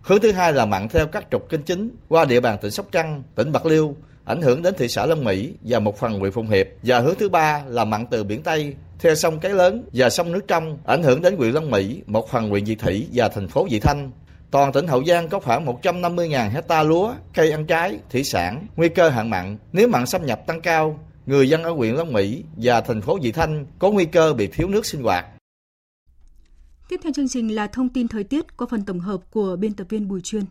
Hướng thứ hai là mặn theo các trục kênh chính qua địa bàn tỉnh Sóc Trăng, tỉnh Bạc Liêu ảnh hưởng đến thị xã Long Mỹ và một phần huyện Phụng Hiệp. Và hướng thứ ba là mặn từ biển Tây theo sông Cái Lớn và sông nước trong ảnh hưởng đến huyện Long Mỹ, một phần huyện Vị Thủy và thành phố Vị Thanh. Toàn tỉnh Hậu Giang có khoảng 150.000 hecta lúa, cây ăn trái, thủy sản, nguy cơ hạn mặn. Nếu mặn xâm nhập tăng cao, người dân ở huyện Long Mỹ và thành phố Vị Thanh có nguy cơ bị thiếu nước sinh hoạt. Tiếp theo chương trình là thông tin thời tiết qua phần tổng hợp của biên tập viên Bùi Chuyên.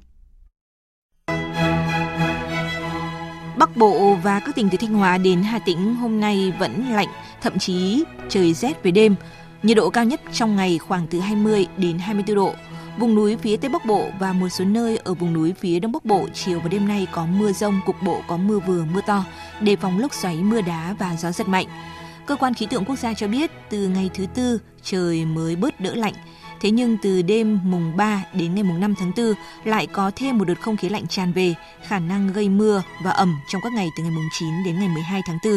Bắc Bộ và các tỉnh từ Thanh Hóa đến Hà Tĩnh hôm nay vẫn lạnh, thậm chí trời rét về đêm. Nhiệt độ cao nhất trong ngày khoảng từ 20 đến 24 độ. Vùng núi phía Tây Bắc Bộ và một số nơi ở vùng núi phía Đông Bắc Bộ chiều và đêm nay có mưa rông, cục bộ có mưa vừa, mưa to, đề phòng lốc xoáy, mưa đá và gió giật mạnh. Cơ quan khí tượng quốc gia cho biết từ ngày thứ tư trời mới bớt đỡ lạnh. Thế nhưng từ đêm mùng 3 đến ngày mùng 5 tháng 4 lại có thêm một đợt không khí lạnh tràn về, khả năng gây mưa và ẩm trong các ngày từ ngày mùng 9 đến ngày 12 tháng 4.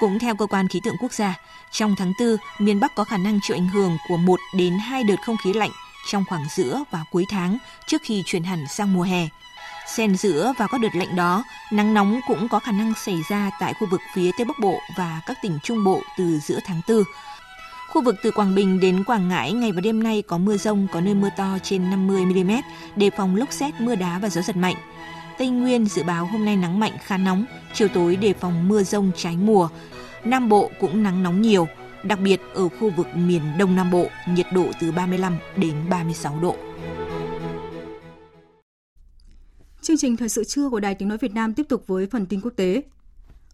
Cũng theo cơ quan khí tượng quốc gia, trong tháng 4, miền Bắc có khả năng chịu ảnh hưởng của 1 đến 2 đợt không khí lạnh trong khoảng giữa và cuối tháng trước khi chuyển hẳn sang mùa hè. Xen giữa và các đợt lạnh đó, nắng nóng cũng có khả năng xảy ra tại khu vực phía Tây Bắc Bộ và các tỉnh Trung Bộ từ giữa tháng 4. Khu vực từ Quảng Bình đến Quảng Ngãi ngày và đêm nay có mưa rông, có nơi mưa to trên 50 mm, đề phòng lốc xét, mưa đá và gió giật mạnh. Tây Nguyên dự báo hôm nay nắng mạnh khá nóng, chiều tối đề phòng mưa rông trái mùa. Nam Bộ cũng nắng nóng nhiều, đặc biệt ở khu vực miền Đông Nam Bộ, nhiệt độ từ 35 đến 36 độ. Chương trình thời sự trưa của Đài Tiếng nói Việt Nam tiếp tục với phần tin quốc tế.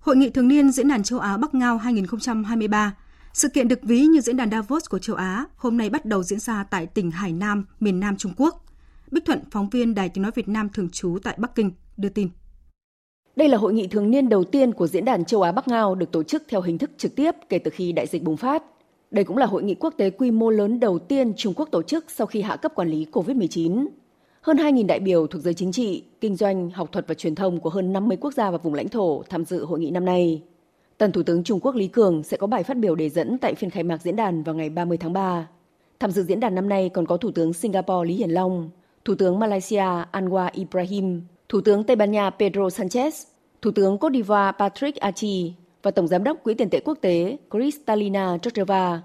Hội nghị thường niên Diễn đàn châu Á Bắc Ngao 2023 sự kiện được ví như diễn đàn Davos của châu Á hôm nay bắt đầu diễn ra tại tỉnh Hải Nam, miền Nam Trung Quốc. Bích Thuận, phóng viên Đài Tiếng Nói Việt Nam thường trú tại Bắc Kinh, đưa tin. Đây là hội nghị thường niên đầu tiên của Diễn đàn châu Á Bắc Ngao được tổ chức theo hình thức trực tiếp kể từ khi đại dịch bùng phát. Đây cũng là hội nghị quốc tế quy mô lớn đầu tiên Trung Quốc tổ chức sau khi hạ cấp quản lý COVID-19. Hơn 2.000 đại biểu thuộc giới chính trị, kinh doanh, học thuật và truyền thông của hơn 50 quốc gia và vùng lãnh thổ tham dự hội nghị năm nay. Tân Thủ tướng Trung Quốc Lý Cường sẽ có bài phát biểu đề dẫn tại phiên khai mạc diễn đàn vào ngày 30 tháng 3. Tham dự diễn đàn năm nay còn có Thủ tướng Singapore Lý Hiển Long, Thủ tướng Malaysia Anwar Ibrahim, Thủ tướng Tây Ban Nha Pedro Sanchez, Thủ tướng Cote d'Ivoire Patrick Achi và Tổng Giám đốc Quỹ tiền tệ quốc tế Kristalina Georgieva.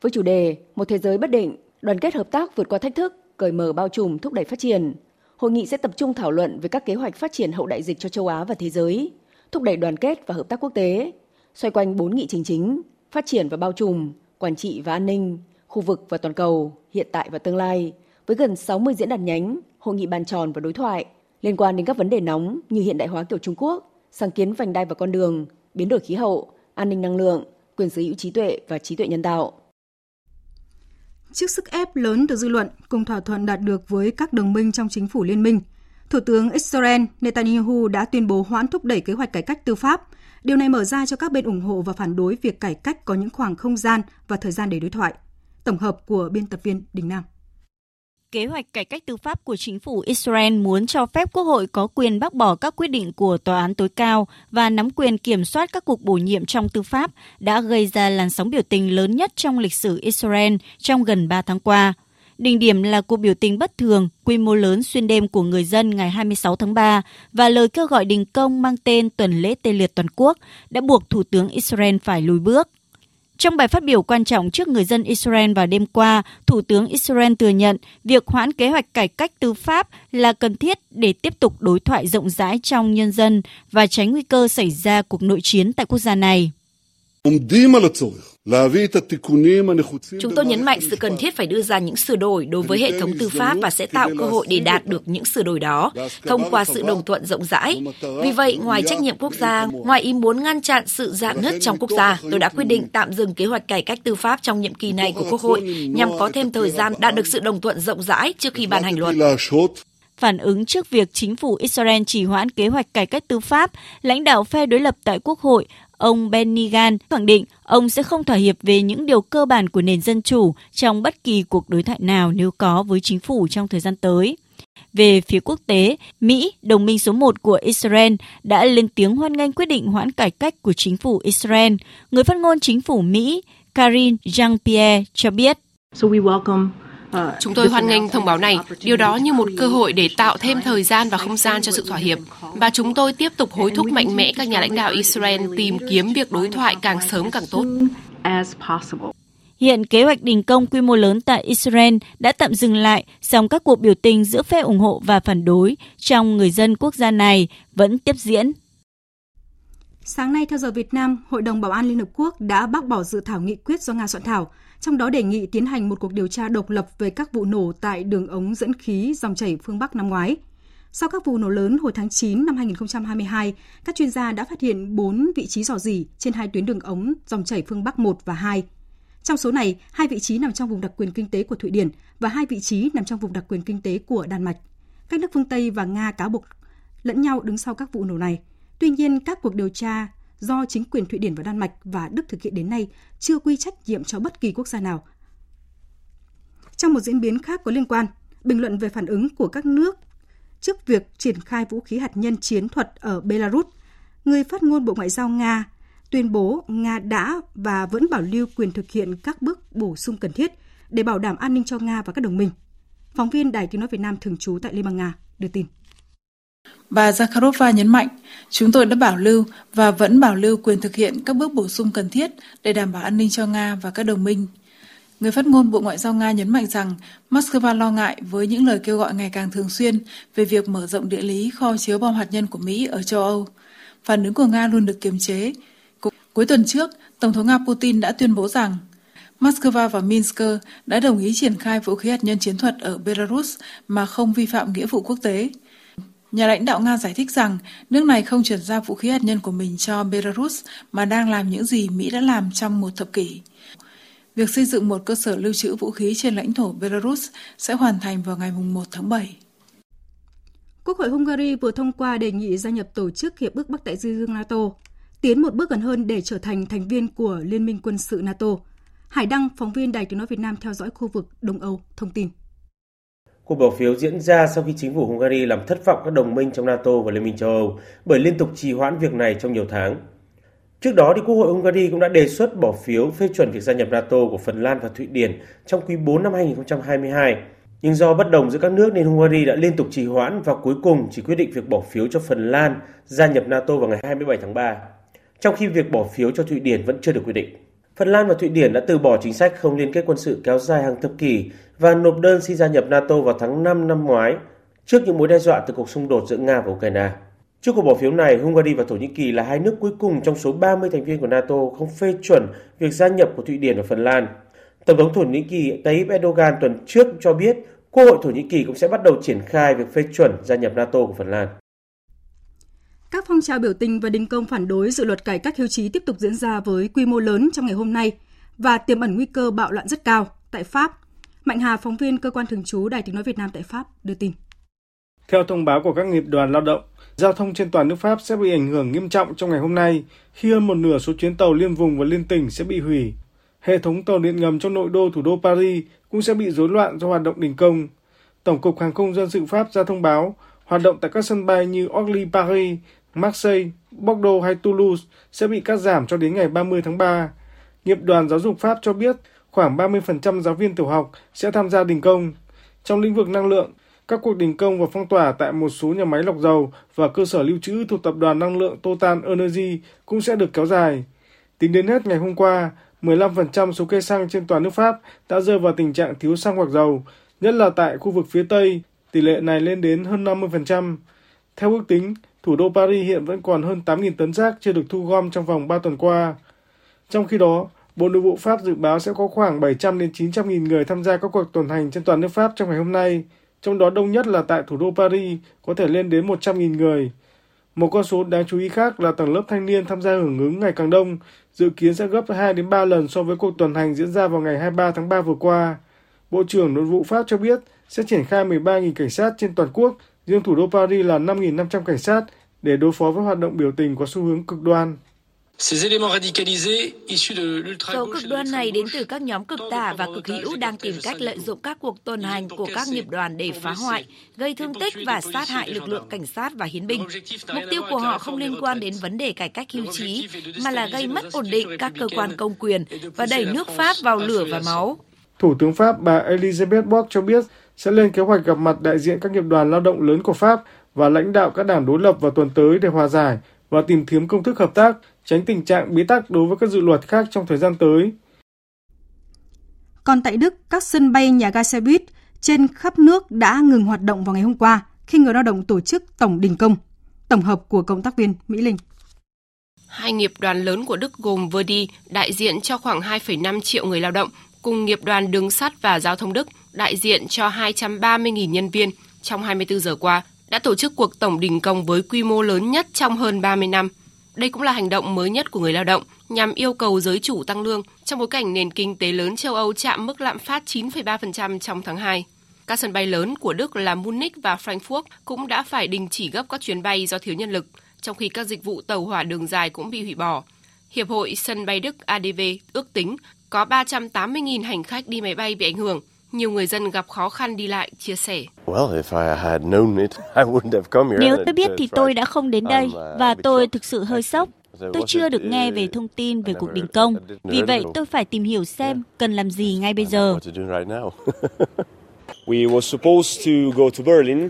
Với chủ đề Một thế giới bất định, đoàn kết hợp tác vượt qua thách thức, cởi mở bao trùm thúc đẩy phát triển, hội nghị sẽ tập trung thảo luận về các kế hoạch phát triển hậu đại dịch cho châu Á và thế giới, thúc đẩy đoàn kết và hợp tác quốc tế, xoay quanh bốn nghị trình chính, phát triển và bao trùm, quản trị và an ninh, khu vực và toàn cầu, hiện tại và tương lai, với gần 60 diễn đàn nhánh, hội nghị bàn tròn và đối thoại liên quan đến các vấn đề nóng như hiện đại hóa kiểu Trung Quốc, sáng kiến vành đai và con đường, biến đổi khí hậu, an ninh năng lượng, quyền sở hữu trí tuệ và trí tuệ nhân tạo. Trước sức ép lớn từ dư luận cùng thỏa thuận đạt được với các đồng minh trong chính phủ liên minh, Thủ tướng Israel Netanyahu đã tuyên bố hoãn thúc đẩy kế hoạch cải cách tư pháp. Điều này mở ra cho các bên ủng hộ và phản đối việc cải cách có những khoảng không gian và thời gian để đối thoại. Tổng hợp của biên tập viên Đình Nam. Kế hoạch cải cách tư pháp của chính phủ Israel muốn cho phép Quốc hội có quyền bác bỏ các quyết định của Tòa án tối cao và nắm quyền kiểm soát các cuộc bổ nhiệm trong tư pháp đã gây ra làn sóng biểu tình lớn nhất trong lịch sử Israel trong gần 3 tháng qua. Đỉnh điểm là cuộc biểu tình bất thường, quy mô lớn xuyên đêm của người dân ngày 26 tháng 3 và lời kêu gọi đình công mang tên tuần lễ tê liệt toàn quốc đã buộc Thủ tướng Israel phải lùi bước. Trong bài phát biểu quan trọng trước người dân Israel vào đêm qua, Thủ tướng Israel thừa nhận việc hoãn kế hoạch cải cách tư pháp là cần thiết để tiếp tục đối thoại rộng rãi trong nhân dân và tránh nguy cơ xảy ra cuộc nội chiến tại quốc gia này. Chúng tôi nhấn mạnh sự cần thiết phải đưa ra những sửa đổi đối với hệ thống tư pháp và sẽ tạo cơ hội để đạt được những sửa đổi đó. Thông qua sự đồng thuận rộng rãi. Vì vậy, ngoài trách nhiệm quốc gia, ngoài ý muốn ngăn chặn sự dạn nứt trong quốc gia, tôi đã quyết định tạm dừng kế hoạch cải cách tư pháp trong nhiệm kỳ này của Quốc hội nhằm có thêm thời gian đạt được sự đồng thuận rộng rãi trước khi ban hành luật. Phản ứng trước việc chính phủ Israel chỉ hoãn kế hoạch cải cách tư pháp, lãnh đạo phe đối lập tại Quốc hội, ông Benny Gantz khẳng định ông sẽ không thỏa hiệp về những điều cơ bản của nền dân chủ trong bất kỳ cuộc đối thoại nào nếu có với chính phủ trong thời gian tới. Về phía quốc tế, Mỹ, đồng minh số 1 của Israel, đã lên tiếng hoan nghênh quyết định hoãn cải cách của chính phủ Israel. Người phát ngôn chính phủ Mỹ, Karine Jean-Pierre cho biết. So we welcome Chúng tôi hoan nghênh thông báo này, điều đó như một cơ hội để tạo thêm thời gian và không gian cho sự thỏa hiệp. Và chúng tôi tiếp tục hối thúc mạnh mẽ các nhà lãnh đạo Israel tìm kiếm việc đối thoại càng sớm càng tốt. Hiện kế hoạch đình công quy mô lớn tại Israel đã tạm dừng lại, song các cuộc biểu tình giữa phe ủng hộ và phản đối trong người dân quốc gia này vẫn tiếp diễn. Sáng nay theo giờ Việt Nam, Hội đồng Bảo an Liên Hợp Quốc đã bác bỏ dự thảo nghị quyết do Nga soạn thảo, trong đó đề nghị tiến hành một cuộc điều tra độc lập về các vụ nổ tại đường ống dẫn khí dòng chảy phương Bắc năm ngoái. Sau các vụ nổ lớn hồi tháng 9 năm 2022, các chuyên gia đã phát hiện 4 vị trí dò dỉ trên hai tuyến đường ống dòng chảy phương Bắc 1 và 2. Trong số này, hai vị trí nằm trong vùng đặc quyền kinh tế của Thụy Điển và hai vị trí nằm trong vùng đặc quyền kinh tế của Đan Mạch. Các nước phương Tây và Nga cáo buộc lẫn nhau đứng sau các vụ nổ này. Tuy nhiên, các cuộc điều tra do chính quyền Thụy Điển và Đan Mạch và Đức thực hiện đến nay chưa quy trách nhiệm cho bất kỳ quốc gia nào. Trong một diễn biến khác có liên quan, bình luận về phản ứng của các nước trước việc triển khai vũ khí hạt nhân chiến thuật ở Belarus, người phát ngôn Bộ Ngoại giao Nga tuyên bố Nga đã và vẫn bảo lưu quyền thực hiện các bước bổ sung cần thiết để bảo đảm an ninh cho Nga và các đồng minh. Phóng viên Đài Tiếng Nói Việt Nam thường trú tại Liên bang Nga đưa tin. Bà Zakharova nhấn mạnh, chúng tôi đã bảo lưu và vẫn bảo lưu quyền thực hiện các bước bổ sung cần thiết để đảm bảo an ninh cho Nga và các đồng minh. Người phát ngôn Bộ Ngoại giao Nga nhấn mạnh rằng Moscow lo ngại với những lời kêu gọi ngày càng thường xuyên về việc mở rộng địa lý kho chứa bom hạt nhân của Mỹ ở châu Âu. Phản ứng của Nga luôn được kiềm chế. Cuối tuần trước, Tổng thống Nga Putin đã tuyên bố rằng Moscow và Minsk đã đồng ý triển khai vũ khí hạt nhân chiến thuật ở Belarus mà không vi phạm nghĩa vụ quốc tế. Nhà lãnh đạo Nga giải thích rằng nước này không chuyển giao vũ khí hạt nhân của mình cho Belarus mà đang làm những gì Mỹ đã làm trong một thập kỷ. Việc xây dựng một cơ sở lưu trữ vũ khí trên lãnh thổ Belarus sẽ hoàn thành vào ngày 1 tháng 7. Quốc hội Hungary vừa thông qua đề nghị gia nhập tổ chức Hiệp ước Bắc Đại Dương NATO, tiến một bước gần hơn để trở thành thành viên của Liên minh quân sự NATO. Hải Đăng, phóng viên Đài Tiếng Nói Việt Nam theo dõi khu vực Đông Âu, thông tin. Cuộc bỏ phiếu diễn ra sau khi chính phủ Hungary làm thất vọng các đồng minh trong NATO và Liên minh châu Âu bởi liên tục trì hoãn việc này trong nhiều tháng. Trước đó, thì Quốc hội Hungary cũng đã đề xuất bỏ phiếu phê chuẩn việc gia nhập NATO của Phần Lan và Thụy Điển trong quý 4 năm 2022. Nhưng do bất đồng giữa các nước nên Hungary đã liên tục trì hoãn và cuối cùng chỉ quyết định việc bỏ phiếu cho Phần Lan gia nhập NATO vào ngày 27 tháng 3, trong khi việc bỏ phiếu cho Thụy Điển vẫn chưa được quyết định. Phần Lan và Thụy Điển đã từ bỏ chính sách không liên kết quân sự kéo dài hàng thập kỷ và nộp đơn xin gia nhập NATO vào tháng 5 năm ngoái trước những mối đe dọa từ cuộc xung đột giữa Nga và Ukraine. Trước cuộc bỏ phiếu này, Hungary và Thổ Nhĩ Kỳ là hai nước cuối cùng trong số 30 thành viên của NATO không phê chuẩn việc gia nhập của Thụy Điển và Phần Lan. Tổng thống Thổ Nhĩ Kỳ Tayyip Erdogan tuần trước cho biết Quốc hội Thổ Nhĩ Kỳ cũng sẽ bắt đầu triển khai việc phê chuẩn gia nhập NATO của Phần Lan. Các phong trào biểu tình và đình công phản đối dự luật cải cách hưu trí tiếp tục diễn ra với quy mô lớn trong ngày hôm nay và tiềm ẩn nguy cơ bạo loạn rất cao tại Pháp. Mạnh Hà, phóng viên cơ quan thường trú Đài Tiếng nói Việt Nam tại Pháp đưa tin. Theo thông báo của các nghiệp đoàn lao động, giao thông trên toàn nước Pháp sẽ bị ảnh hưởng nghiêm trọng trong ngày hôm nay khi hơn một nửa số chuyến tàu liên vùng và liên tỉnh sẽ bị hủy. Hệ thống tàu điện ngầm trong nội đô thủ đô Paris cũng sẽ bị rối loạn do hoạt động đình công. Tổng cục Hàng không Dân sự Pháp ra thông báo hoạt động tại các sân bay như Orly Paris, Marseille, Bordeaux hay Toulouse sẽ bị cắt giảm cho đến ngày 30 tháng 3. Nghiệp đoàn giáo dục Pháp cho biết khoảng 30% giáo viên tiểu học sẽ tham gia đình công. Trong lĩnh vực năng lượng, các cuộc đình công và phong tỏa tại một số nhà máy lọc dầu và cơ sở lưu trữ thuộc tập đoàn năng lượng Total Energy cũng sẽ được kéo dài. Tính đến hết ngày hôm qua, 15% số cây xăng trên toàn nước Pháp đã rơi vào tình trạng thiếu xăng hoặc dầu, nhất là tại khu vực phía Tây, tỷ lệ này lên đến hơn 50%. Theo ước tính, thủ đô Paris hiện vẫn còn hơn 8.000 tấn rác chưa được thu gom trong vòng 3 tuần qua. Trong khi đó, Bộ Nội vụ Pháp dự báo sẽ có khoảng 700 đến 900 nghìn người tham gia các cuộc tuần hành trên toàn nước Pháp trong ngày hôm nay, trong đó đông nhất là tại thủ đô Paris, có thể lên đến 100 nghìn người. Một con số đáng chú ý khác là tầng lớp thanh niên tham gia hưởng ứng ngày càng đông, dự kiến sẽ gấp 2 đến 3 lần so với cuộc tuần hành diễn ra vào ngày 23 tháng 3 vừa qua. Bộ trưởng Nội vụ Pháp cho biết sẽ triển khai 13.000 cảnh sát trên toàn quốc, riêng thủ đô Paris là 5.500 cảnh sát để đối phó với hoạt động biểu tình có xu hướng cực đoan. Dấu cực đoan này đến từ các nhóm cực tả và cực hữu đang tìm cách lợi dụng các cuộc tuần hành của các nghiệp đoàn để phá hoại, gây thương tích và sát hại lực lượng cảnh sát và hiến binh. Mục tiêu của họ không liên quan đến vấn đề cải cách hưu trí, mà là gây mất ổn định các cơ quan công quyền và đẩy nước Pháp vào lửa và máu. Thủ tướng Pháp bà Elizabeth Borg cho biết sẽ lên kế hoạch gặp mặt đại diện các nghiệp đoàn lao động lớn của Pháp và lãnh đạo các đảng đối lập vào tuần tới để hòa giải và tìm kiếm công thức hợp tác, tránh tình trạng bí tắc đối với các dự luật khác trong thời gian tới. Còn tại Đức, các sân bay nhà ga xe buýt trên khắp nước đã ngừng hoạt động vào ngày hôm qua khi người lao động tổ chức tổng đình công. Tổng hợp của công tác viên Mỹ Linh. Hai nghiệp đoàn lớn của Đức gồm Verdi, đại diện cho khoảng 2,5 triệu người lao động, cùng nghiệp đoàn đường sắt và giao thông Đức, đại diện cho 230.000 nhân viên trong 24 giờ qua, đã tổ chức cuộc tổng đình công với quy mô lớn nhất trong hơn 30 năm. Đây cũng là hành động mới nhất của người lao động nhằm yêu cầu giới chủ tăng lương trong bối cảnh nền kinh tế lớn châu Âu chạm mức lạm phát 9,3% trong tháng 2. Các sân bay lớn của Đức là Munich và Frankfurt cũng đã phải đình chỉ gấp các chuyến bay do thiếu nhân lực, trong khi các dịch vụ tàu hỏa đường dài cũng bị hủy bỏ. Hiệp hội Sân bay Đức ADV ước tính có 380.000 hành khách đi máy bay bị ảnh hưởng. Nhiều người dân gặp khó khăn đi lại, chia sẻ. Nếu tôi biết thì tôi đã không đến đây và tôi thực sự hơi sốc. Tôi chưa được nghe về thông tin về cuộc đình công, vì vậy tôi phải tìm hiểu xem cần làm gì ngay bây giờ. *laughs* We were supposed to go to Berlin,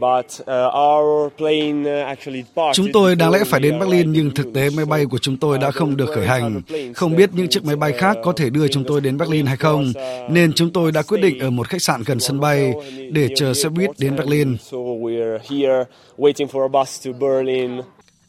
but uh, our plane uh, actually departed. Chúng tôi đáng lẽ phải đến Berlin nhưng thực tế máy bay của chúng tôi đã không được khởi hành. Không biết những chiếc máy bay khác có thể đưa chúng tôi đến Berlin hay không, nên chúng tôi đã quyết định ở một khách sạn gần sân bay để chờ xe buýt đến Berlin.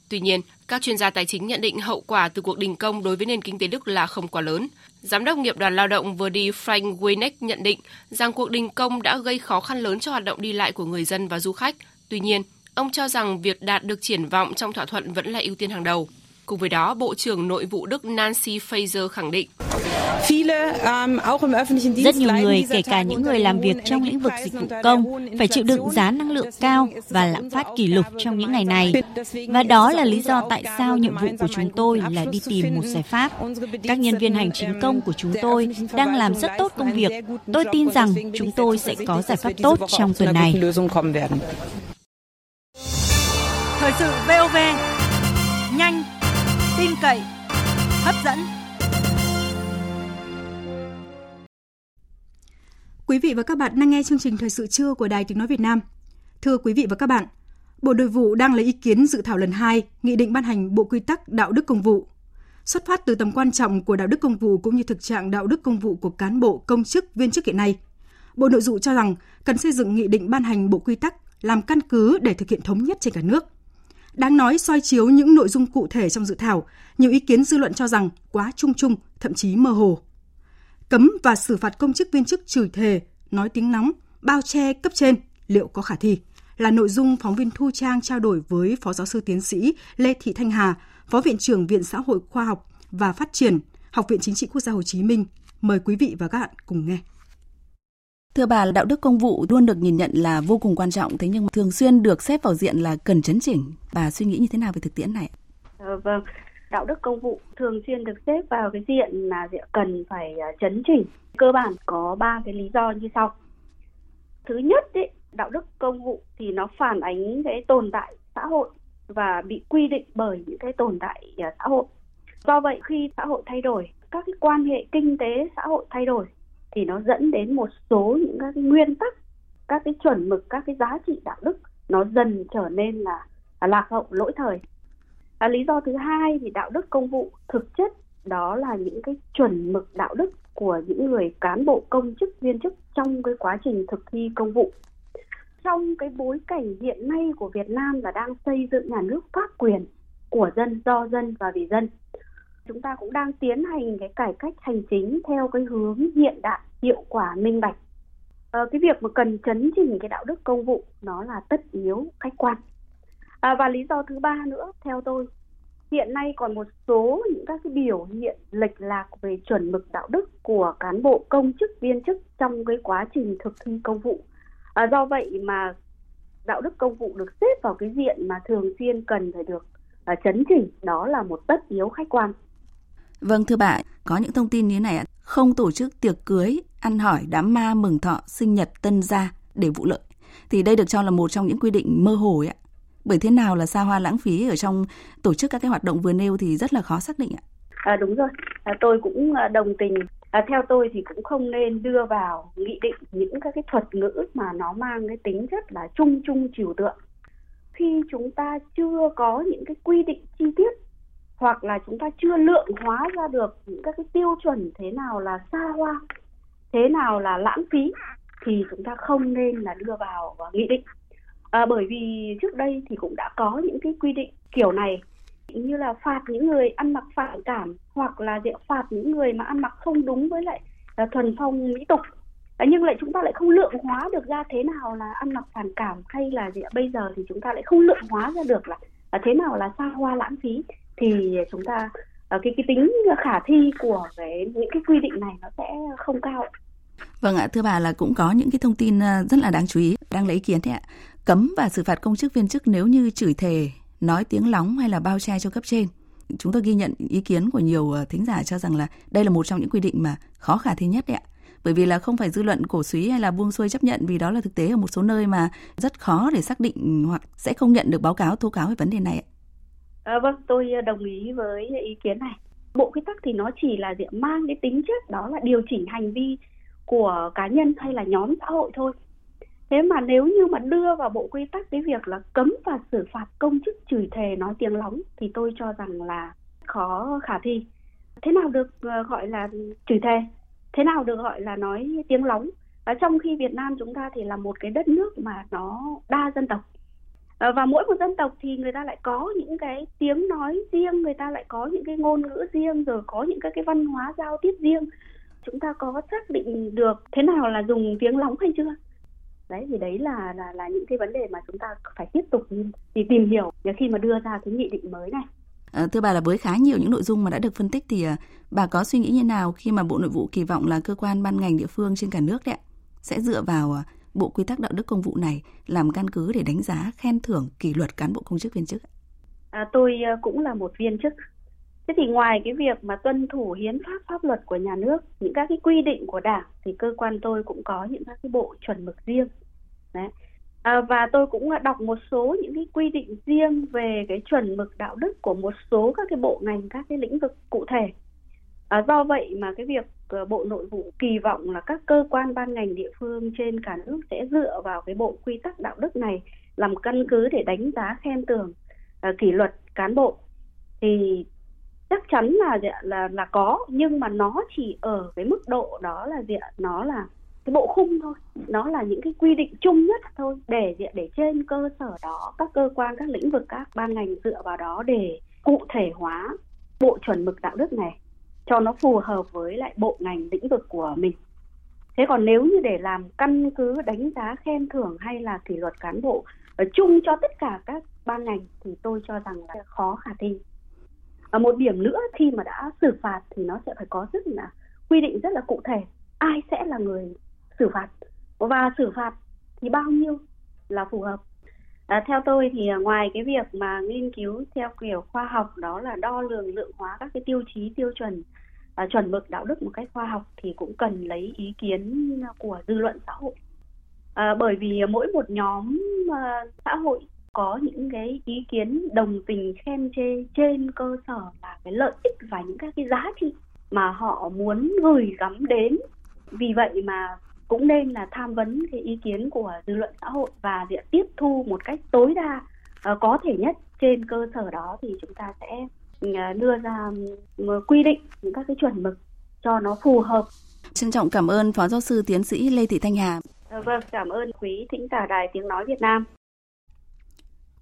Tuy nhiên, các chuyên gia tài chính nhận định hậu quả từ cuộc đình công đối với nền kinh tế Đức là không quá lớn. Giám đốc nghiệp đoàn lao động vừa đi Frank Winnick nhận định rằng cuộc đình công đã gây khó khăn lớn cho hoạt động đi lại của người dân và du khách. Tuy nhiên, ông cho rằng việc đạt được triển vọng trong thỏa thuận vẫn là ưu tiên hàng đầu. Cùng với đó, Bộ trưởng Nội vụ Đức Nancy Faeser khẳng định rất nhiều người, kể cả những người làm việc trong lĩnh vực dịch vụ công, phải chịu đựng giá năng lượng cao và lạm phát kỷ lục trong những ngày này. Và đó là lý do tại sao nhiệm vụ của chúng tôi là đi tìm một giải pháp. Các nhân viên hành chính công của chúng tôi đang làm rất tốt công việc. Tôi tin rằng chúng tôi sẽ có giải pháp tốt trong tuần này. Thời sự VOV, tin cậy, hấp dẫn. Quý vị và các bạn đang nghe chương trình Thời sự trưa của Đài Tiếng Nói Việt Nam. Thưa quý vị và các bạn, Bộ Nội vụ đang lấy ý kiến dự thảo lần 2 Nghị định ban hành Bộ Quy tắc Đạo đức Công vụ. Xuất phát từ tầm quan trọng của đạo đức công vụ cũng như thực trạng đạo đức công vụ của cán bộ, công chức, viên chức hiện nay, Bộ Nội vụ cho rằng cần xây dựng nghị định ban hành bộ quy tắc làm căn cứ để thực hiện thống nhất trên cả nước. Đáng nói soi chiếu những nội dung cụ thể trong dự thảo, nhiều ý kiến dư luận cho rằng quá chung chung, thậm chí mơ hồ cấm và xử phạt công chức viên chức chửi thề, nói tiếng nóng, bao che cấp trên liệu có khả thi là nội dung phóng viên Thu Trang trao đổi với Phó Giáo sư Tiến sĩ Lê Thị Thanh Hà, Phó Viện trưởng Viện Xã hội Khoa học và Phát triển, Học viện Chính trị Quốc gia Hồ Chí Minh. Mời quý vị và các bạn cùng nghe. Thưa bà, đạo đức công vụ luôn được nhìn nhận là vô cùng quan trọng, thế nhưng thường xuyên được xếp vào diện là cần chấn chỉnh. Bà suy nghĩ như thế nào về thực tiễn này? À, vâng, đạo đức công vụ thường xuyên được xếp vào cái diện là diện cần phải à, chấn chỉnh cơ bản có ba cái lý do như sau thứ nhất ý, đạo đức công vụ thì nó phản ánh cái tồn tại xã hội và bị quy định bởi những cái tồn tại à, xã hội do vậy khi xã hội thay đổi các cái quan hệ kinh tế xã hội thay đổi thì nó dẫn đến một số những các cái nguyên tắc các cái chuẩn mực các cái giá trị đạo đức nó dần trở nên là, lạc hậu lỗi thời. À, lý do thứ hai thì đạo đức công vụ thực chất đó là những cái chuẩn mực đạo đức của những người cán bộ công chức viên chức trong cái quá trình thực thi công vụ. Trong cái bối cảnh hiện nay của Việt Nam là đang xây dựng nhà nước pháp quyền của dân do dân và vì dân chúng ta cũng đang tiến hành cái cải cách hành chính theo cái hướng hiện đại hiệu quả minh bạch à, cái việc mà cần chấn chỉnh cái đạo đức công vụ nó là tất yếu khách quan À, và lý do thứ ba nữa theo tôi hiện nay còn một số những các cái biểu hiện lệch lạc về chuẩn mực đạo đức của cán bộ công chức viên chức trong cái quá trình thực thi công vụ. À, do vậy mà đạo đức công vụ được xếp vào cái diện mà thường xuyên cần phải được à, chấn chỉnh đó là một tất yếu khách quan. Vâng thưa bà, có những thông tin như thế này ạ, không tổ chức tiệc cưới, ăn hỏi, đám ma, mừng thọ, sinh nhật, tân gia để vụ lợi. Thì đây được cho là một trong những quy định mơ hồ ạ bởi thế nào là xa hoa lãng phí ở trong tổ chức các cái hoạt động vừa nêu thì rất là khó xác định ạ. À, đúng rồi, à, tôi cũng à, đồng tình. À, theo tôi thì cũng không nên đưa vào nghị định những các cái thuật ngữ mà nó mang cái tính chất là chung chung trừu tượng. Khi chúng ta chưa có những cái quy định chi tiết hoặc là chúng ta chưa lượng hóa ra được những các cái tiêu chuẩn thế nào là xa hoa, thế nào là lãng phí thì chúng ta không nên là đưa vào nghị định. À, bởi vì trước đây thì cũng đã có những cái quy định kiểu này như là phạt những người ăn mặc phản cảm hoặc là diện phạt những người mà ăn mặc không đúng với lại là thuần phong mỹ tục. À, nhưng lại chúng ta lại không lượng hóa được ra thế nào là ăn mặc phản cảm hay là gì bây giờ thì chúng ta lại không lượng hóa ra được là, là thế nào là xa hoa lãng phí thì chúng ta ờ, cái cái tính khả thi của cái những cái quy định này nó sẽ không cao Vâng ạ, thưa bà là cũng có những cái thông tin ờ, rất là đáng chú ý đang lấy ý kiến thế ạ. Cấm và xử phạt công chức viên chức nếu như chửi thề nói tiếng lóng hay là bao che cho cấp trên. Chúng tôi ghi nhận ý kiến của nhiều ờ, thính giả cho rằng là đây là một trong những quy định mà khó khả thi nhất đấy ạ. Bởi vì là không phải dư luận cổ suý hay là buông xuôi chấp nhận vì đó là thực tế ở một số nơi mà rất khó để xác định hoặc sẽ không nhận được báo cáo tố cáo về vấn đề này ạ. À, vâng, tôi ờ, đồng ý với ý kiến này. Bộ quy tắc thì nó chỉ là diện mang cái tính chất đó là điều chỉnh hành vi của cá nhân hay là nhóm xã hội thôi. Thế mà nếu như mà đưa vào bộ quy tắc cái việc là cấm và xử phạt công chức chửi thề nói tiếng lóng thì tôi cho rằng là khó khả thi. Thế nào được ờ, gọi là chửi thề? Thế nào được gọi là nói tiếng lóng? Và trong khi Việt Nam chúng ta thì là một cái đất nước mà nó đa dân tộc Ờ, và mỗi một dân tộc thì người ta lại có những cái tiếng nói riêng người ta lại có những cái ngôn ngữ riêng rồi có những cái cái văn hóa giao tiếp riêng. Chúng ta có xác định được thế nào là dùng tiếng lóng hay chưa? Đấy thì đấy là là là những cái vấn đề mà chúng ta phải tiếp tục đi tìm hiểu khi mà đưa ra cái nghị định mới này. À, thưa bà là với khá nhiều những nội dung mà đã được phân tích thì à, bà có suy nghĩ như nào khi mà Bộ Nội vụ kỳ vọng là cơ quan ban ngành địa phương trên cả nước đấy sẽ dựa vào à, Bộ Quy tắc Đạo đức Công vụ này làm căn cứ để đánh giá khen thưởng kỷ luật cán bộ công chức viên chức? À, tôi ờ, cũng là một viên chức. Thế thì ngoài cái việc mà tuân thủ hiến pháp pháp luật của nhà nước, những các cái quy định của đảng thì cơ quan tôi cũng có những các cái bộ chuẩn mực riêng Đấy. À, và tôi cũng ờ, đọc một số những cái quy định riêng về cái chuẩn mực đạo đức của một số các cái bộ ngành các cái lĩnh vực cụ thể à, do vậy mà cái việc ờ, bộ nội vụ kỳ vọng là các cơ quan ban ngành địa phương trên cả nước sẽ dựa vào cái bộ quy tắc đạo đức này làm căn cứ để đánh giá khen thưởng à, kỷ luật cán bộ. Thì chắc chắn là là là có nhưng mà nó chỉ ở cái mức độ đó là gì nó là cái bộ khung thôi. Nó là những cái quy định chung nhất thôi để để trên cơ sở đó các cơ quan các lĩnh vực các ban ngành dựa vào đó để cụ thể hóa bộ chuẩn mực đạo đức này cho nó phù hợp với lại bộ ngành lĩnh vực của mình. Thế còn nếu như để làm căn cứ, đánh giá, khen thưởng hay là kỷ luật cán bộ chung cho tất cả các ban ngành thì tôi cho rằng là khó khả thi. Ở một điểm nữa, khi mà đã xử phạt thì nó sẽ phải có rất là quy định rất là cụ thể. Ai sẽ là người xử phạt? Và xử phạt thì bao nhiêu là phù hợp? À, theo tôi thì à, ngoài cái việc mà nghiên cứu theo kiểu khoa học đó là đo lường lượng hóa các cái tiêu chí tiêu chuẩn à, chuẩn mực đạo đức một cách khoa học thì cũng cần lấy ý kiến của dư luận xã hội. À, bởi vì mỗi một nhóm à, xã hội có những cái ý kiến đồng tình khen chê trên cơ sở là cái lợi ích và những các cái giá trị mà họ muốn gửi gắm đến. Vì vậy mà cũng nên là tham vấn cái ý kiến của dư luận xã hội và việc tiếp thu một cách tối đa uh, có thể nhất trên cơ sở đó thì chúng ta sẽ uh, đưa ra uh, quy định những các cái chuẩn mực cho nó phù hợp. Trân trọng cảm ơn Phó Giáo sư Tiến sĩ Lê Thị Thanh Hà. À, vâng, cảm ơn quý thính giả đài Tiếng Nói Việt Nam.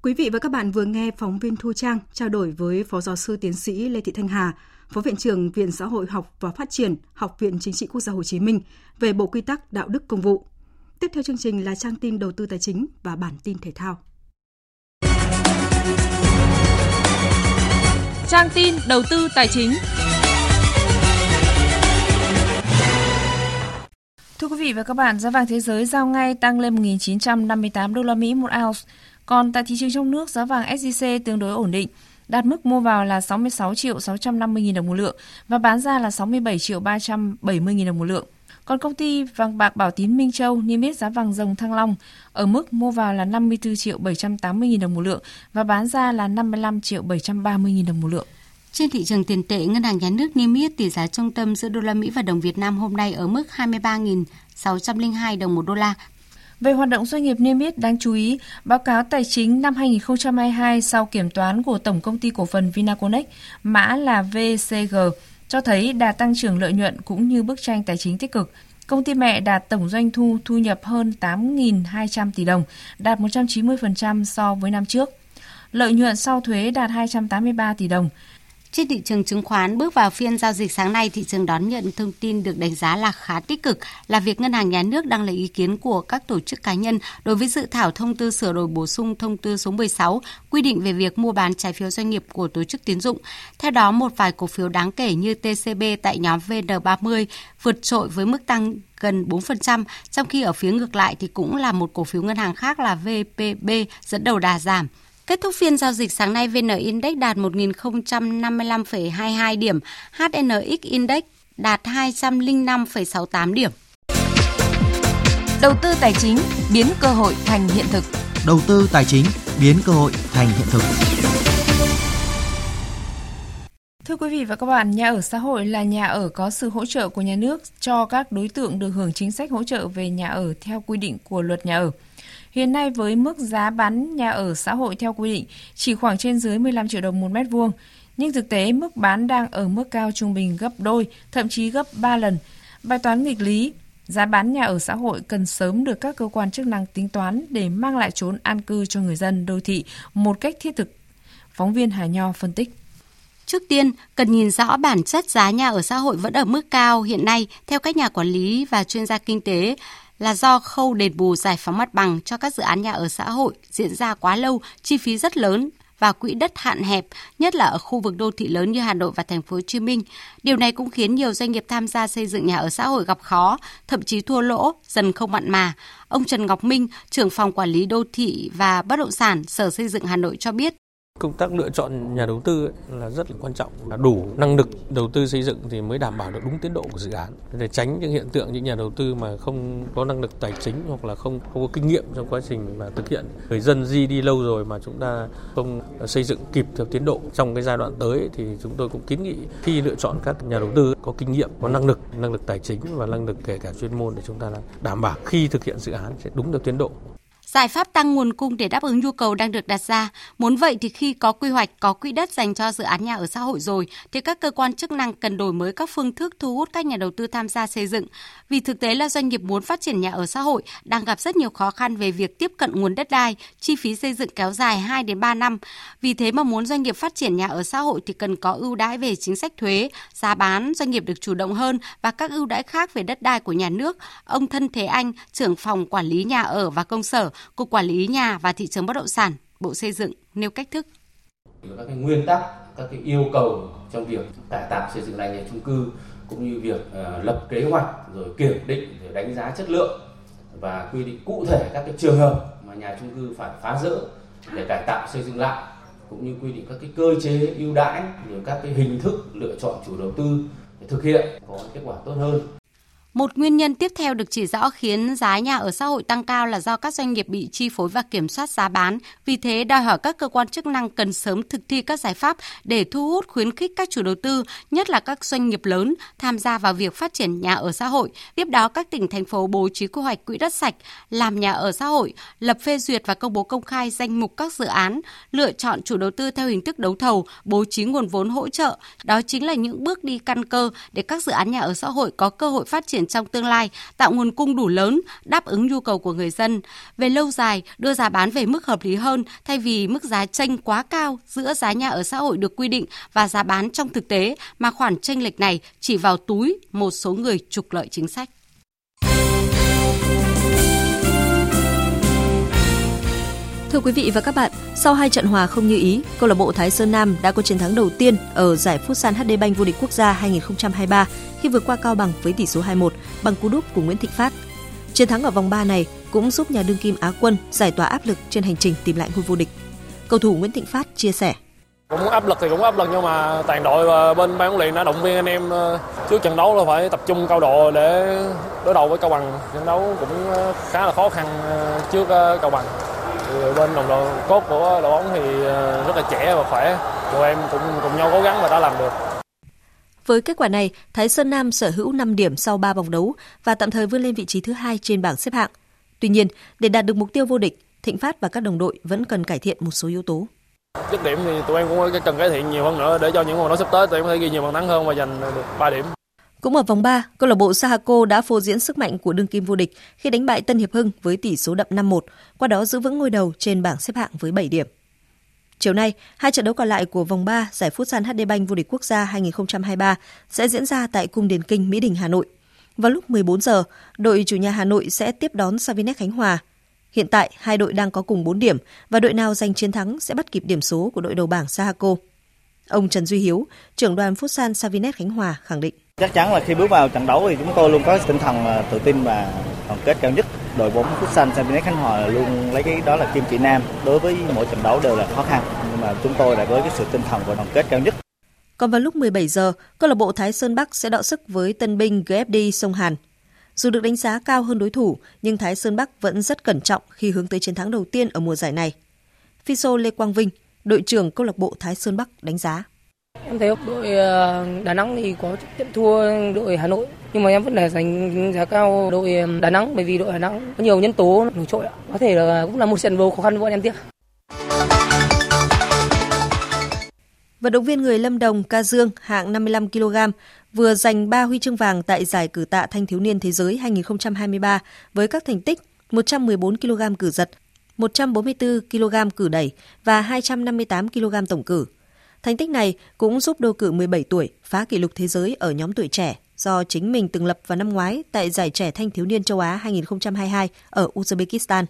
Quý vị và các bạn vừa nghe phóng viên Thu Trang trao đổi với Phó Giáo sư Tiến sĩ Lê Thị Thanh Hà, Phó Viện trưởng Viện Xã hội học và Phát triển, Học viện Chính trị Quốc gia Hồ Chí Minh về Bộ Quy tắc Đạo đức Công vụ. Tiếp theo chương trình là trang tin đầu tư tài chính và bản tin thể thao. Trang tin đầu tư tài chính. Thưa quý vị và các bạn, giá vàng thế giới giao ngay tăng lên 1.958 đô la Mỹ một ounce. Còn tại thị trường trong nước, giá vàng SJC tương đối ổn định, đạt mức mua vào là 66 triệu 650 000 đồng một lượng và bán ra là 67 triệu 370 000 đồng một lượng. Còn công ty vàng bạc Bảo Tín Minh Châu niêm yết giá vàng rồng Thăng Long ở mức mua vào là 54 triệu 780 000 đồng một lượng và bán ra là 55 triệu 730 000 đồng một lượng. Trên thị trường tiền tệ, Ngân hàng Nhà nước niêm yết tỷ giá trung tâm giữa đô la Mỹ và đồng Việt Nam hôm nay ở mức 23.602 đồng một đô la. Về hoạt động doanh nghiệp niêm yết đáng chú ý, báo cáo tài chính năm 2022 sau kiểm toán của Tổng công ty cổ phần Vinaconex, mã là VCG, cho thấy đà tăng trưởng lợi nhuận cũng như bức tranh tài chính tích cực. Công ty mẹ đạt tổng doanh thu thu nhập hơn 8.200 tỷ đồng, đạt 190% so với năm trước. Lợi nhuận sau thuế đạt 283 tỷ đồng. Trên thị trường chứng khoán, bước vào phiên giao dịch sáng nay, thị trường đón nhận thông tin được đánh giá là khá tích cực là việc Ngân hàng Nhà nước đang lấy ý kiến của các tổ chức cá nhân đối với dự thảo thông tư sửa đổi bổ sung thông tư số 16 quy định về việc mua bán trái phiếu doanh nghiệp của tổ chức tiến dụng. Theo đó, một vài cổ phiếu đáng kể như TCB tại nhóm VN30 vượt trội với mức tăng gần 4%, trong khi ở phía ngược lại thì cũng là một cổ phiếu ngân hàng khác là VPB dẫn đầu đà giảm. Kết thúc phiên giao dịch sáng nay, VN Index đạt 1.055,22 điểm, HNX Index đạt 205,68 điểm. Đầu tư tài chính biến cơ hội thành hiện thực. Đầu tư tài chính biến cơ hội thành hiện thực. Thưa quý vị và các bạn, nhà ở xã hội là nhà ở có sự hỗ trợ của nhà nước cho các đối tượng được hưởng chính sách hỗ trợ về nhà ở theo quy định của luật nhà ở. Hiện nay với mức giá bán nhà ở xã hội theo quy định chỉ khoảng trên dưới 15 triệu đồng một mét vuông, nhưng thực tế mức bán đang ở mức cao trung bình gấp đôi, thậm chí gấp 3 lần. Bài toán nghịch lý, giá bán nhà ở xã hội cần sớm được các cơ quan chức năng tính toán để mang lại chốn an cư cho người dân đô thị một cách thiết thực. Phóng viên Hà Nho phân tích. Trước tiên, cần nhìn rõ bản chất giá nhà ở xã hội vẫn ở mức cao hiện nay theo các nhà quản lý và chuyên gia kinh tế là do khâu đền bù giải phóng mặt bằng cho các dự án nhà ở xã hội diễn ra quá lâu, chi phí rất lớn và quỹ đất hạn hẹp, nhất là ở khu vực đô thị lớn như Hà Nội và thành phố Hồ Chí Minh. Điều này cũng khiến nhiều doanh nghiệp tham gia xây dựng nhà ở xã hội gặp khó, thậm chí thua lỗ, dần không mặn mà. Ông Trần Ngọc Minh, trưởng phòng quản lý đô thị và bất động sản Sở Xây dựng Hà Nội cho biết, Công tác lựa chọn nhà đầu tư là rất là quan trọng. Đủ năng lực đầu tư xây dựng thì mới đảm bảo được đúng tiến độ của dự án. Để tránh những hiện tượng những nhà đầu tư mà không có năng lực tài chính hoặc là không, không có kinh nghiệm trong quá trình mà thực hiện. Người dân di đi lâu rồi mà chúng ta không xây dựng kịp theo tiến độ trong cái giai đoạn tới thì chúng tôi cũng kiến nghị khi lựa chọn các nhà đầu tư có kinh nghiệm, có năng lực, năng lực tài chính và năng lực kể cả chuyên môn để chúng ta đảm bảo khi thực hiện dự án sẽ đúng được tiến độ. Giải pháp tăng nguồn cung để đáp ứng nhu cầu đang được đặt ra. Muốn vậy thì khi có quy hoạch, có quỹ đất dành cho dự án nhà ở xã hội rồi, thì các cơ quan chức năng cần đổi mới các phương thức thu hút các nhà đầu tư tham gia xây dựng. Vì thực tế là doanh nghiệp muốn phát triển nhà ở xã hội đang gặp rất nhiều khó khăn về việc tiếp cận nguồn đất đai, chi phí xây dựng kéo dài 2 đến 3 năm. Vì thế mà muốn doanh nghiệp phát triển nhà ở xã hội thì cần có ưu đãi về chính sách thuế, giá bán, doanh nghiệp được chủ động hơn và các ưu đãi khác về đất đai của nhà nước. Ông Thân Thế Anh, trưởng phòng quản lý nhà ở và công sở, Cục Quản lý Nhà và Thị trường Bất động sản, Bộ Xây dựng nêu cách thức. Các cái nguyên tắc, các cái yêu cầu trong việc cải tạo xây dựng lại nhà chung cư cũng như việc uh, lập kế hoạch rồi kiểm định rồi đánh giá chất lượng và quy định cụ thể các cái trường hợp mà nhà chung cư phải phá rỡ để cải tạo xây dựng lại cũng như quy định các cái cơ chế ưu đãi rồi các cái hình thức lựa chọn chủ đầu tư để thực hiện có kết quả tốt hơn một nguyên nhân tiếp theo được chỉ rõ khiến giá nhà ở xã hội tăng cao là do các doanh nghiệp bị chi phối và kiểm soát giá bán. Vì thế, đòi hỏi các cơ quan chức năng cần sớm thực thi các giải pháp để thu hút khuyến khích các chủ đầu tư, nhất là các doanh nghiệp lớn, tham gia vào việc phát triển nhà ở xã hội. Tiếp đó, các tỉnh, thành phố bố trí quy hoạch quỹ đất sạch, làm nhà ở xã hội, lập phê duyệt và công bố công khai danh mục các dự án, lựa chọn chủ đầu tư theo hình thức đấu thầu, bố trí nguồn vốn hỗ trợ. Đó chính là những bước đi căn cơ để các dự án nhà ở xã hội có cơ hội phát triển trong tương lai, tạo nguồn cung đủ lớn, đáp ứng nhu cầu của người dân. Về lâu dài, đưa giá bán về mức hợp lý hơn thay vì mức giá tranh quá cao giữa giá nhà ở xã hội được quy định và giá bán trong thực tế mà khoản tranh lệch này chỉ vào túi một số người trục lợi chính sách. Thưa quý vị và các bạn, sau hai trận hòa không như ý, câu lạc bộ Thái Sơn Nam đã có chiến thắng đầu tiên ở giải Futsal HD Bank vô địch quốc gia 2023 khi vượt qua Cao Bằng với tỷ số 2-1 bằng cú đúp của Nguyễn Thịnh Phát. Chiến thắng ở vòng 3 này cũng giúp nhà đương kim Á quân giải tỏa áp lực trên hành trình tìm lại ngôi vô địch. Cầu thủ Nguyễn Thịnh Phát chia sẻ cũng áp lực thì cũng áp lực nhưng mà toàn đội và bên ban huấn luyện đã động viên anh em ờ, trước trận đấu là phải tập trung cao độ để đối đầu với cao bằng trận đấu cũng ờ, khá là khó khăn ờ, trước cao bằng bên đồng đội cốt của đội bóng thì rất là trẻ và khỏe tụi em cũng cùng nhau cố gắng và đã làm được. Với kết quả này, Thái Sơn Nam sở hữu 5 điểm sau 3 vòng đấu và tạm thời vươn lên vị trí thứ hai trên bảng xếp hạng. Tuy nhiên, để đạt được mục tiêu vô địch, Thịnh Phát và các đồng đội vẫn cần cải thiện một số yếu tố. Dứt điểm thì tụi em cũng cần cải thiện nhiều hơn nữa để cho những vòng đấu sắp tới tụi em có thể ghi nhiều bàn thắng hơn và giành được 3 điểm. Cũng ở vòng 3, câu lạc bộ Sahako đã phô diễn sức mạnh của đương kim vô địch khi đánh bại Tân Hiệp Hưng với tỷ số đậm 5-1, qua đó giữ vững ngôi đầu trên bảng xếp hạng với 7 điểm. Chiều nay, hai trận đấu còn lại của vòng 3 giải Futsal HD Bank vô địch quốc gia 2023 sẽ diễn ra tại Cung Điền Kinh, Mỹ Đình, Hà Nội. Vào lúc 14 giờ, đội chủ nhà Hà Nội sẽ tiếp đón Savinex Khánh Hòa. Hiện tại, hai đội đang có cùng 4 điểm và đội nào giành chiến thắng sẽ bắt kịp điểm số của đội đầu bảng Sahako. Ông Trần Duy Hiếu, trưởng đoàn Futsal Savinex Khánh Hòa khẳng định. Chắc chắn là khi bước vào trận đấu thì chúng tôi luôn có tinh thần tự tin và đoàn kết cao nhất. Đội bóng Futsal Savinet Khánh Hòa luôn lấy cái đó là kim chỉ nam. Đối với mỗi trận đấu đều là khó khăn, nhưng mà chúng tôi đã với cái sự tinh thần và đoàn kết cao nhất. Còn vào lúc 17 giờ, câu lạc bộ Thái Sơn Bắc sẽ đọ sức với tân binh GFD Sông Hàn. Dù được đánh giá cao hơn đối thủ, nhưng Thái Sơn Bắc vẫn rất cẩn trọng khi hướng tới chiến thắng đầu tiên ở mùa giải này. Fiso Lê Quang Vinh, đội trưởng câu lạc bộ Thái Sơn Bắc đánh giá. Em thấy đội ờ, Đà Nẵng thì có trận thua đội Hà Nội, nhưng mà em vẫn là dành giá cao đội ờ, Đà Nẵng bởi vì đội Đà Nẵng có nhiều nhân tố nổi trội. Có thể là cũng là một trận đấu khó khăn với bọn em tiếp. Vận động viên người Lâm Đồng Ca Dương hạng 55 kg vừa giành 3 huy chương vàng tại giải cử tạ thanh thiếu niên thế giới 2023 với các thành tích 114 kg cử giật, 144 kg cử đẩy và 258 kg tổng cử. Thành tích này cũng giúp đô cử 17 tuổi phá kỷ lục thế giới ở nhóm tuổi trẻ do chính mình từng lập vào năm ngoái tại giải trẻ thanh thiếu niên châu Á 2022 ở Uzbekistan.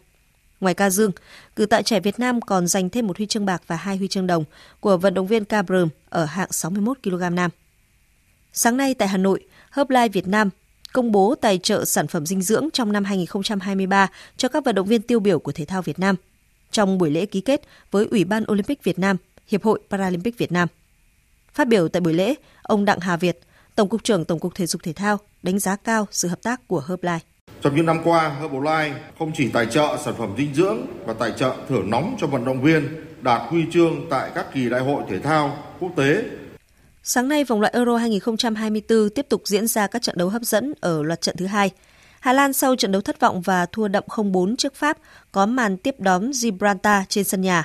Ngoài ca dương, cử tạ trẻ Việt Nam còn giành thêm một huy chương bạc và hai huy chương đồng của vận động viên Cabrum ở hạng 61 kg nam. Sáng nay tại Hà Nội, Herbalife Việt Nam công bố tài trợ sản phẩm dinh dưỡng trong năm 2023 cho các vận động viên tiêu biểu của thể thao Việt Nam trong buổi lễ ký kết với Ủy ban Olympic Việt Nam, Hiệp hội Paralympic Việt Nam. Phát biểu tại buổi lễ, ông Đặng Hà Việt, Tổng cục trưởng Tổng cục Thể dục Thể thao đánh giá cao sự hợp tác của Herbalife. Trong những năm qua, Herbalife không chỉ tài trợ sản phẩm dinh dưỡng và tài trợ thưởng nóng cho vận động viên đạt huy chương tại các kỳ đại hội thể thao quốc tế Sáng nay, vòng loại Euro 2024 tiếp tục diễn ra các trận đấu hấp dẫn ở loạt trận thứ hai. Hà Lan sau trận đấu thất vọng và thua đậm 0-4 trước Pháp có màn tiếp đón Gibraltar trên sân nhà.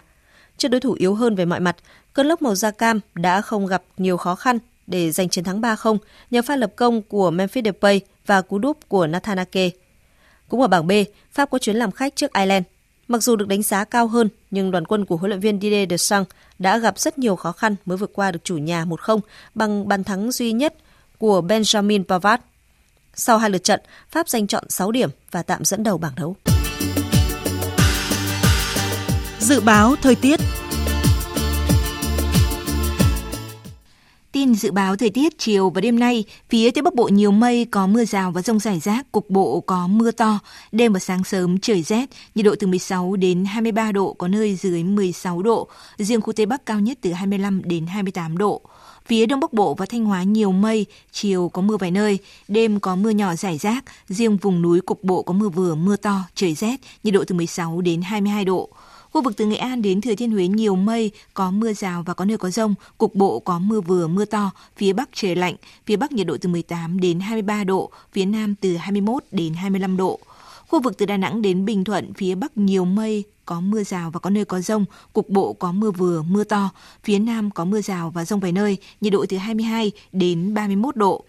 Trước đối thủ yếu hơn về mọi mặt, cơn lốc màu da cam đã không gặp nhiều khó khăn để giành chiến thắng 3-0 nhờ pha lập công của Memphis Depay và cú đúp của Nathan Ake. Cũng ở bảng B, Pháp có chuyến làm khách trước Ireland. Mặc dù được đánh giá cao hơn, nhưng đoàn quân của huấn luyện viên Didier Deschamps đã gặp rất nhiều khó khăn mới vượt qua được chủ nhà 1-0 bằng bàn thắng duy nhất của Benjamin Pavard. Sau hai lượt trận, Pháp giành chọn 6 điểm và tạm dẫn đầu bảng đấu. Dự báo thời tiết Tin dự báo thời tiết chiều và đêm nay, phía Tây Bắc Bộ nhiều mây, có mưa rào và rông rải rác, cục bộ có mưa to. Đêm và sáng sớm trời rét, nhiệt độ từ 16 đến 23 độ, có nơi dưới 16 độ. Riêng khu Tây Bắc cao nhất từ 25 đến 28 độ. Phía Đông Bắc Bộ và Thanh Hóa nhiều mây, chiều có mưa vài nơi, đêm có mưa nhỏ rải rác, riêng vùng núi cục bộ có mưa vừa, mưa to, trời rét, nhiệt độ từ 16 đến 22 độ. Khu vực từ Nghệ An đến Thừa Thiên Huế nhiều mây, có mưa rào và có nơi có rông, cục bộ có mưa vừa mưa to, phía Bắc trời lạnh, phía Bắc nhiệt độ từ 18 đến 23 độ, phía Nam từ 21 đến 25 độ. Khu vực từ Đà Nẵng đến Bình Thuận, phía Bắc nhiều mây, có mưa rào và có nơi có rông, cục bộ có mưa vừa, mưa to, phía Nam có mưa rào và rông vài nơi, nhiệt độ từ 22 đến 31 độ.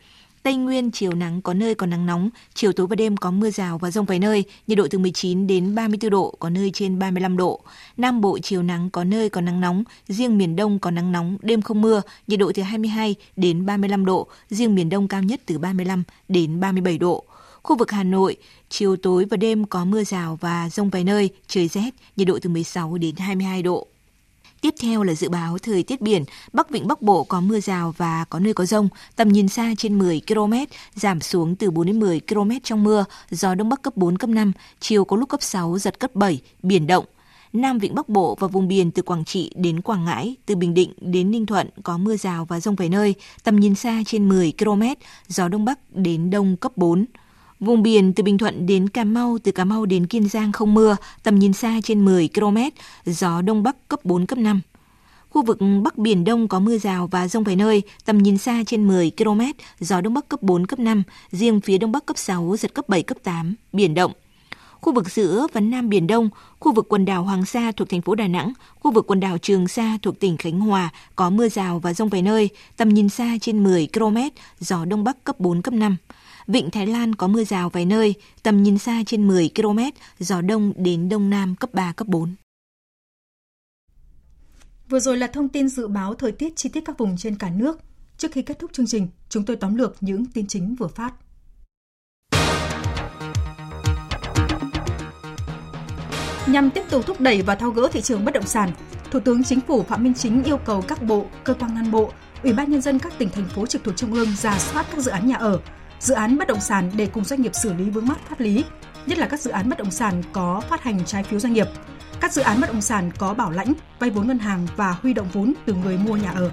Tây Nguyên chiều nắng có nơi có nắng nóng, chiều tối và đêm có mưa rào và rông vài nơi, nhiệt độ từ 19 đến 34 độ, có nơi trên 35 độ. Nam Bộ chiều nắng có nơi có nắng nóng, riêng miền Đông có nắng nóng, đêm không mưa, nhiệt độ từ 22 đến 35 độ, riêng miền Đông cao nhất từ 35 đến 37 độ. Khu vực Hà Nội, chiều tối và đêm có mưa rào và rông vài nơi, trời rét, nhiệt độ từ 16 đến 22 độ. Tiếp theo là dự báo thời tiết biển, Bắc Vịnh Bắc Bộ có mưa rào và có nơi có rông, tầm nhìn xa trên 10 km, giảm xuống từ 4 đến 10 km trong mưa, gió Đông Bắc cấp 4, cấp 5, chiều có lúc cấp 6, giật cấp 7, biển động. Nam Vịnh Bắc Bộ và vùng biển từ Quảng Trị đến Quảng Ngãi, từ Bình Định đến Ninh Thuận có mưa rào và rông vài nơi, tầm nhìn xa trên 10 km, gió Đông Bắc đến Đông cấp 4. Vùng biển từ Bình Thuận đến Cà Mau, từ Cà Mau đến Kiên Giang không mưa, tầm nhìn xa trên 10 km, gió Đông Bắc cấp 4, cấp 5. Khu vực Bắc Biển Đông có mưa rào và rông vài nơi, tầm nhìn xa trên 10 km, gió Đông Bắc cấp 4, cấp 5, riêng phía Đông Bắc cấp 6, giật cấp 7, cấp 8, biển động. Khu vực giữa và Nam Biển Đông, khu vực quần đảo Hoàng Sa thuộc thành phố Đà Nẵng, khu vực quần đảo Trường Sa thuộc tỉnh Khánh Hòa có mưa rào và rông vài nơi, tầm nhìn xa trên 10 km, gió Đông Bắc cấp 4, cấp 5. Vịnh Thái Lan có mưa rào vài nơi, tầm nhìn xa trên 10 km, gió đông đến đông nam cấp 3, cấp 4. Vừa rồi là thông tin dự báo thời tiết chi tiết các vùng trên cả nước. Trước khi kết thúc chương trình, chúng tôi tóm lược những tin chính vừa phát. Nhằm tiếp tục thúc đẩy và thao gỡ thị trường bất động sản, Thủ tướng Chính phủ Phạm Minh Chính yêu cầu các bộ, cơ quan ngang bộ, Ủy ban nhân dân các tỉnh thành phố trực thuộc trung ương ra soát các dự án nhà ở, dự án bất động sản để cùng doanh nghiệp xử lý vướng mắc pháp lý, nhất là các dự án bất động sản có phát hành trái phiếu doanh nghiệp, các dự án bất động sản có bảo lãnh, vay vốn ngân hàng và huy động vốn từ người mua nhà ở.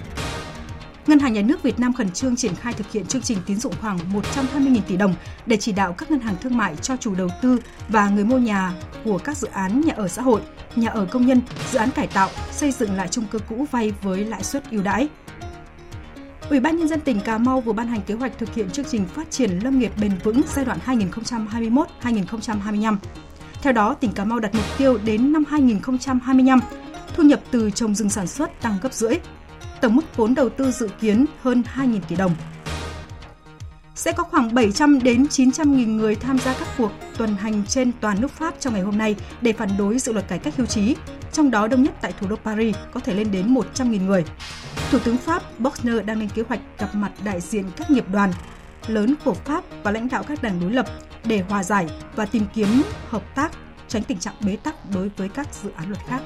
Ngân hàng Nhà nước Việt Nam khẩn trương triển khai thực hiện chương trình tín dụng khoảng 120.000 tỷ đồng để chỉ đạo các ngân hàng thương mại cho chủ đầu tư và người mua nhà của các dự án nhà ở xã hội, nhà ở công nhân, dự án cải tạo, xây dựng lại chung cư cũ vay với lãi suất ưu đãi. Ủy ban nhân dân tỉnh Cà Mau vừa ban hành kế hoạch thực hiện chương trình phát triển lâm nghiệp bền vững giai đoạn 2021-2025. Theo đó, tỉnh Cà Mau đặt mục tiêu đến năm 2025, thu nhập từ trồng rừng sản xuất tăng gấp rưỡi. Tổng mức vốn đầu tư dự kiến hơn 2.000 tỷ đồng. Sẽ có khoảng 700 đến 900 nghìn người tham gia các cuộc tuần hành trên toàn nước Pháp trong ngày hôm nay để phản đối dự luật cải cách hưu trí, trong đó đông nhất tại thủ đô Paris có thể lên đến 100 nghìn người. Thủ tướng Pháp Boxner đang lên kế hoạch gặp mặt đại diện các nghiệp đoàn lớn của Pháp và lãnh đạo các đảng đối lập để hòa giải và tìm kiếm hợp tác, tránh tình trạng bế tắc đối với các dự án luật khác.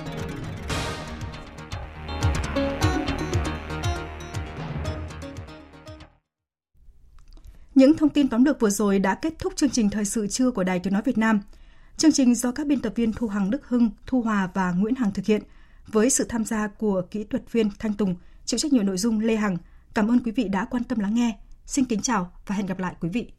Những thông tin tóm được vừa rồi đã kết thúc chương trình thời sự trưa của Đài Tiếng nói Việt Nam. Chương trình do các biên tập viên Thu Hằng Đức Hưng, Thu Hòa và Nguyễn Hằng thực hiện với sự tham gia của kỹ thuật viên Thanh Tùng, chịu trách nhiệm nội dung Lê Hằng. Cảm ơn quý vị đã quan tâm lắng nghe. Xin kính chào và hẹn gặp lại quý vị.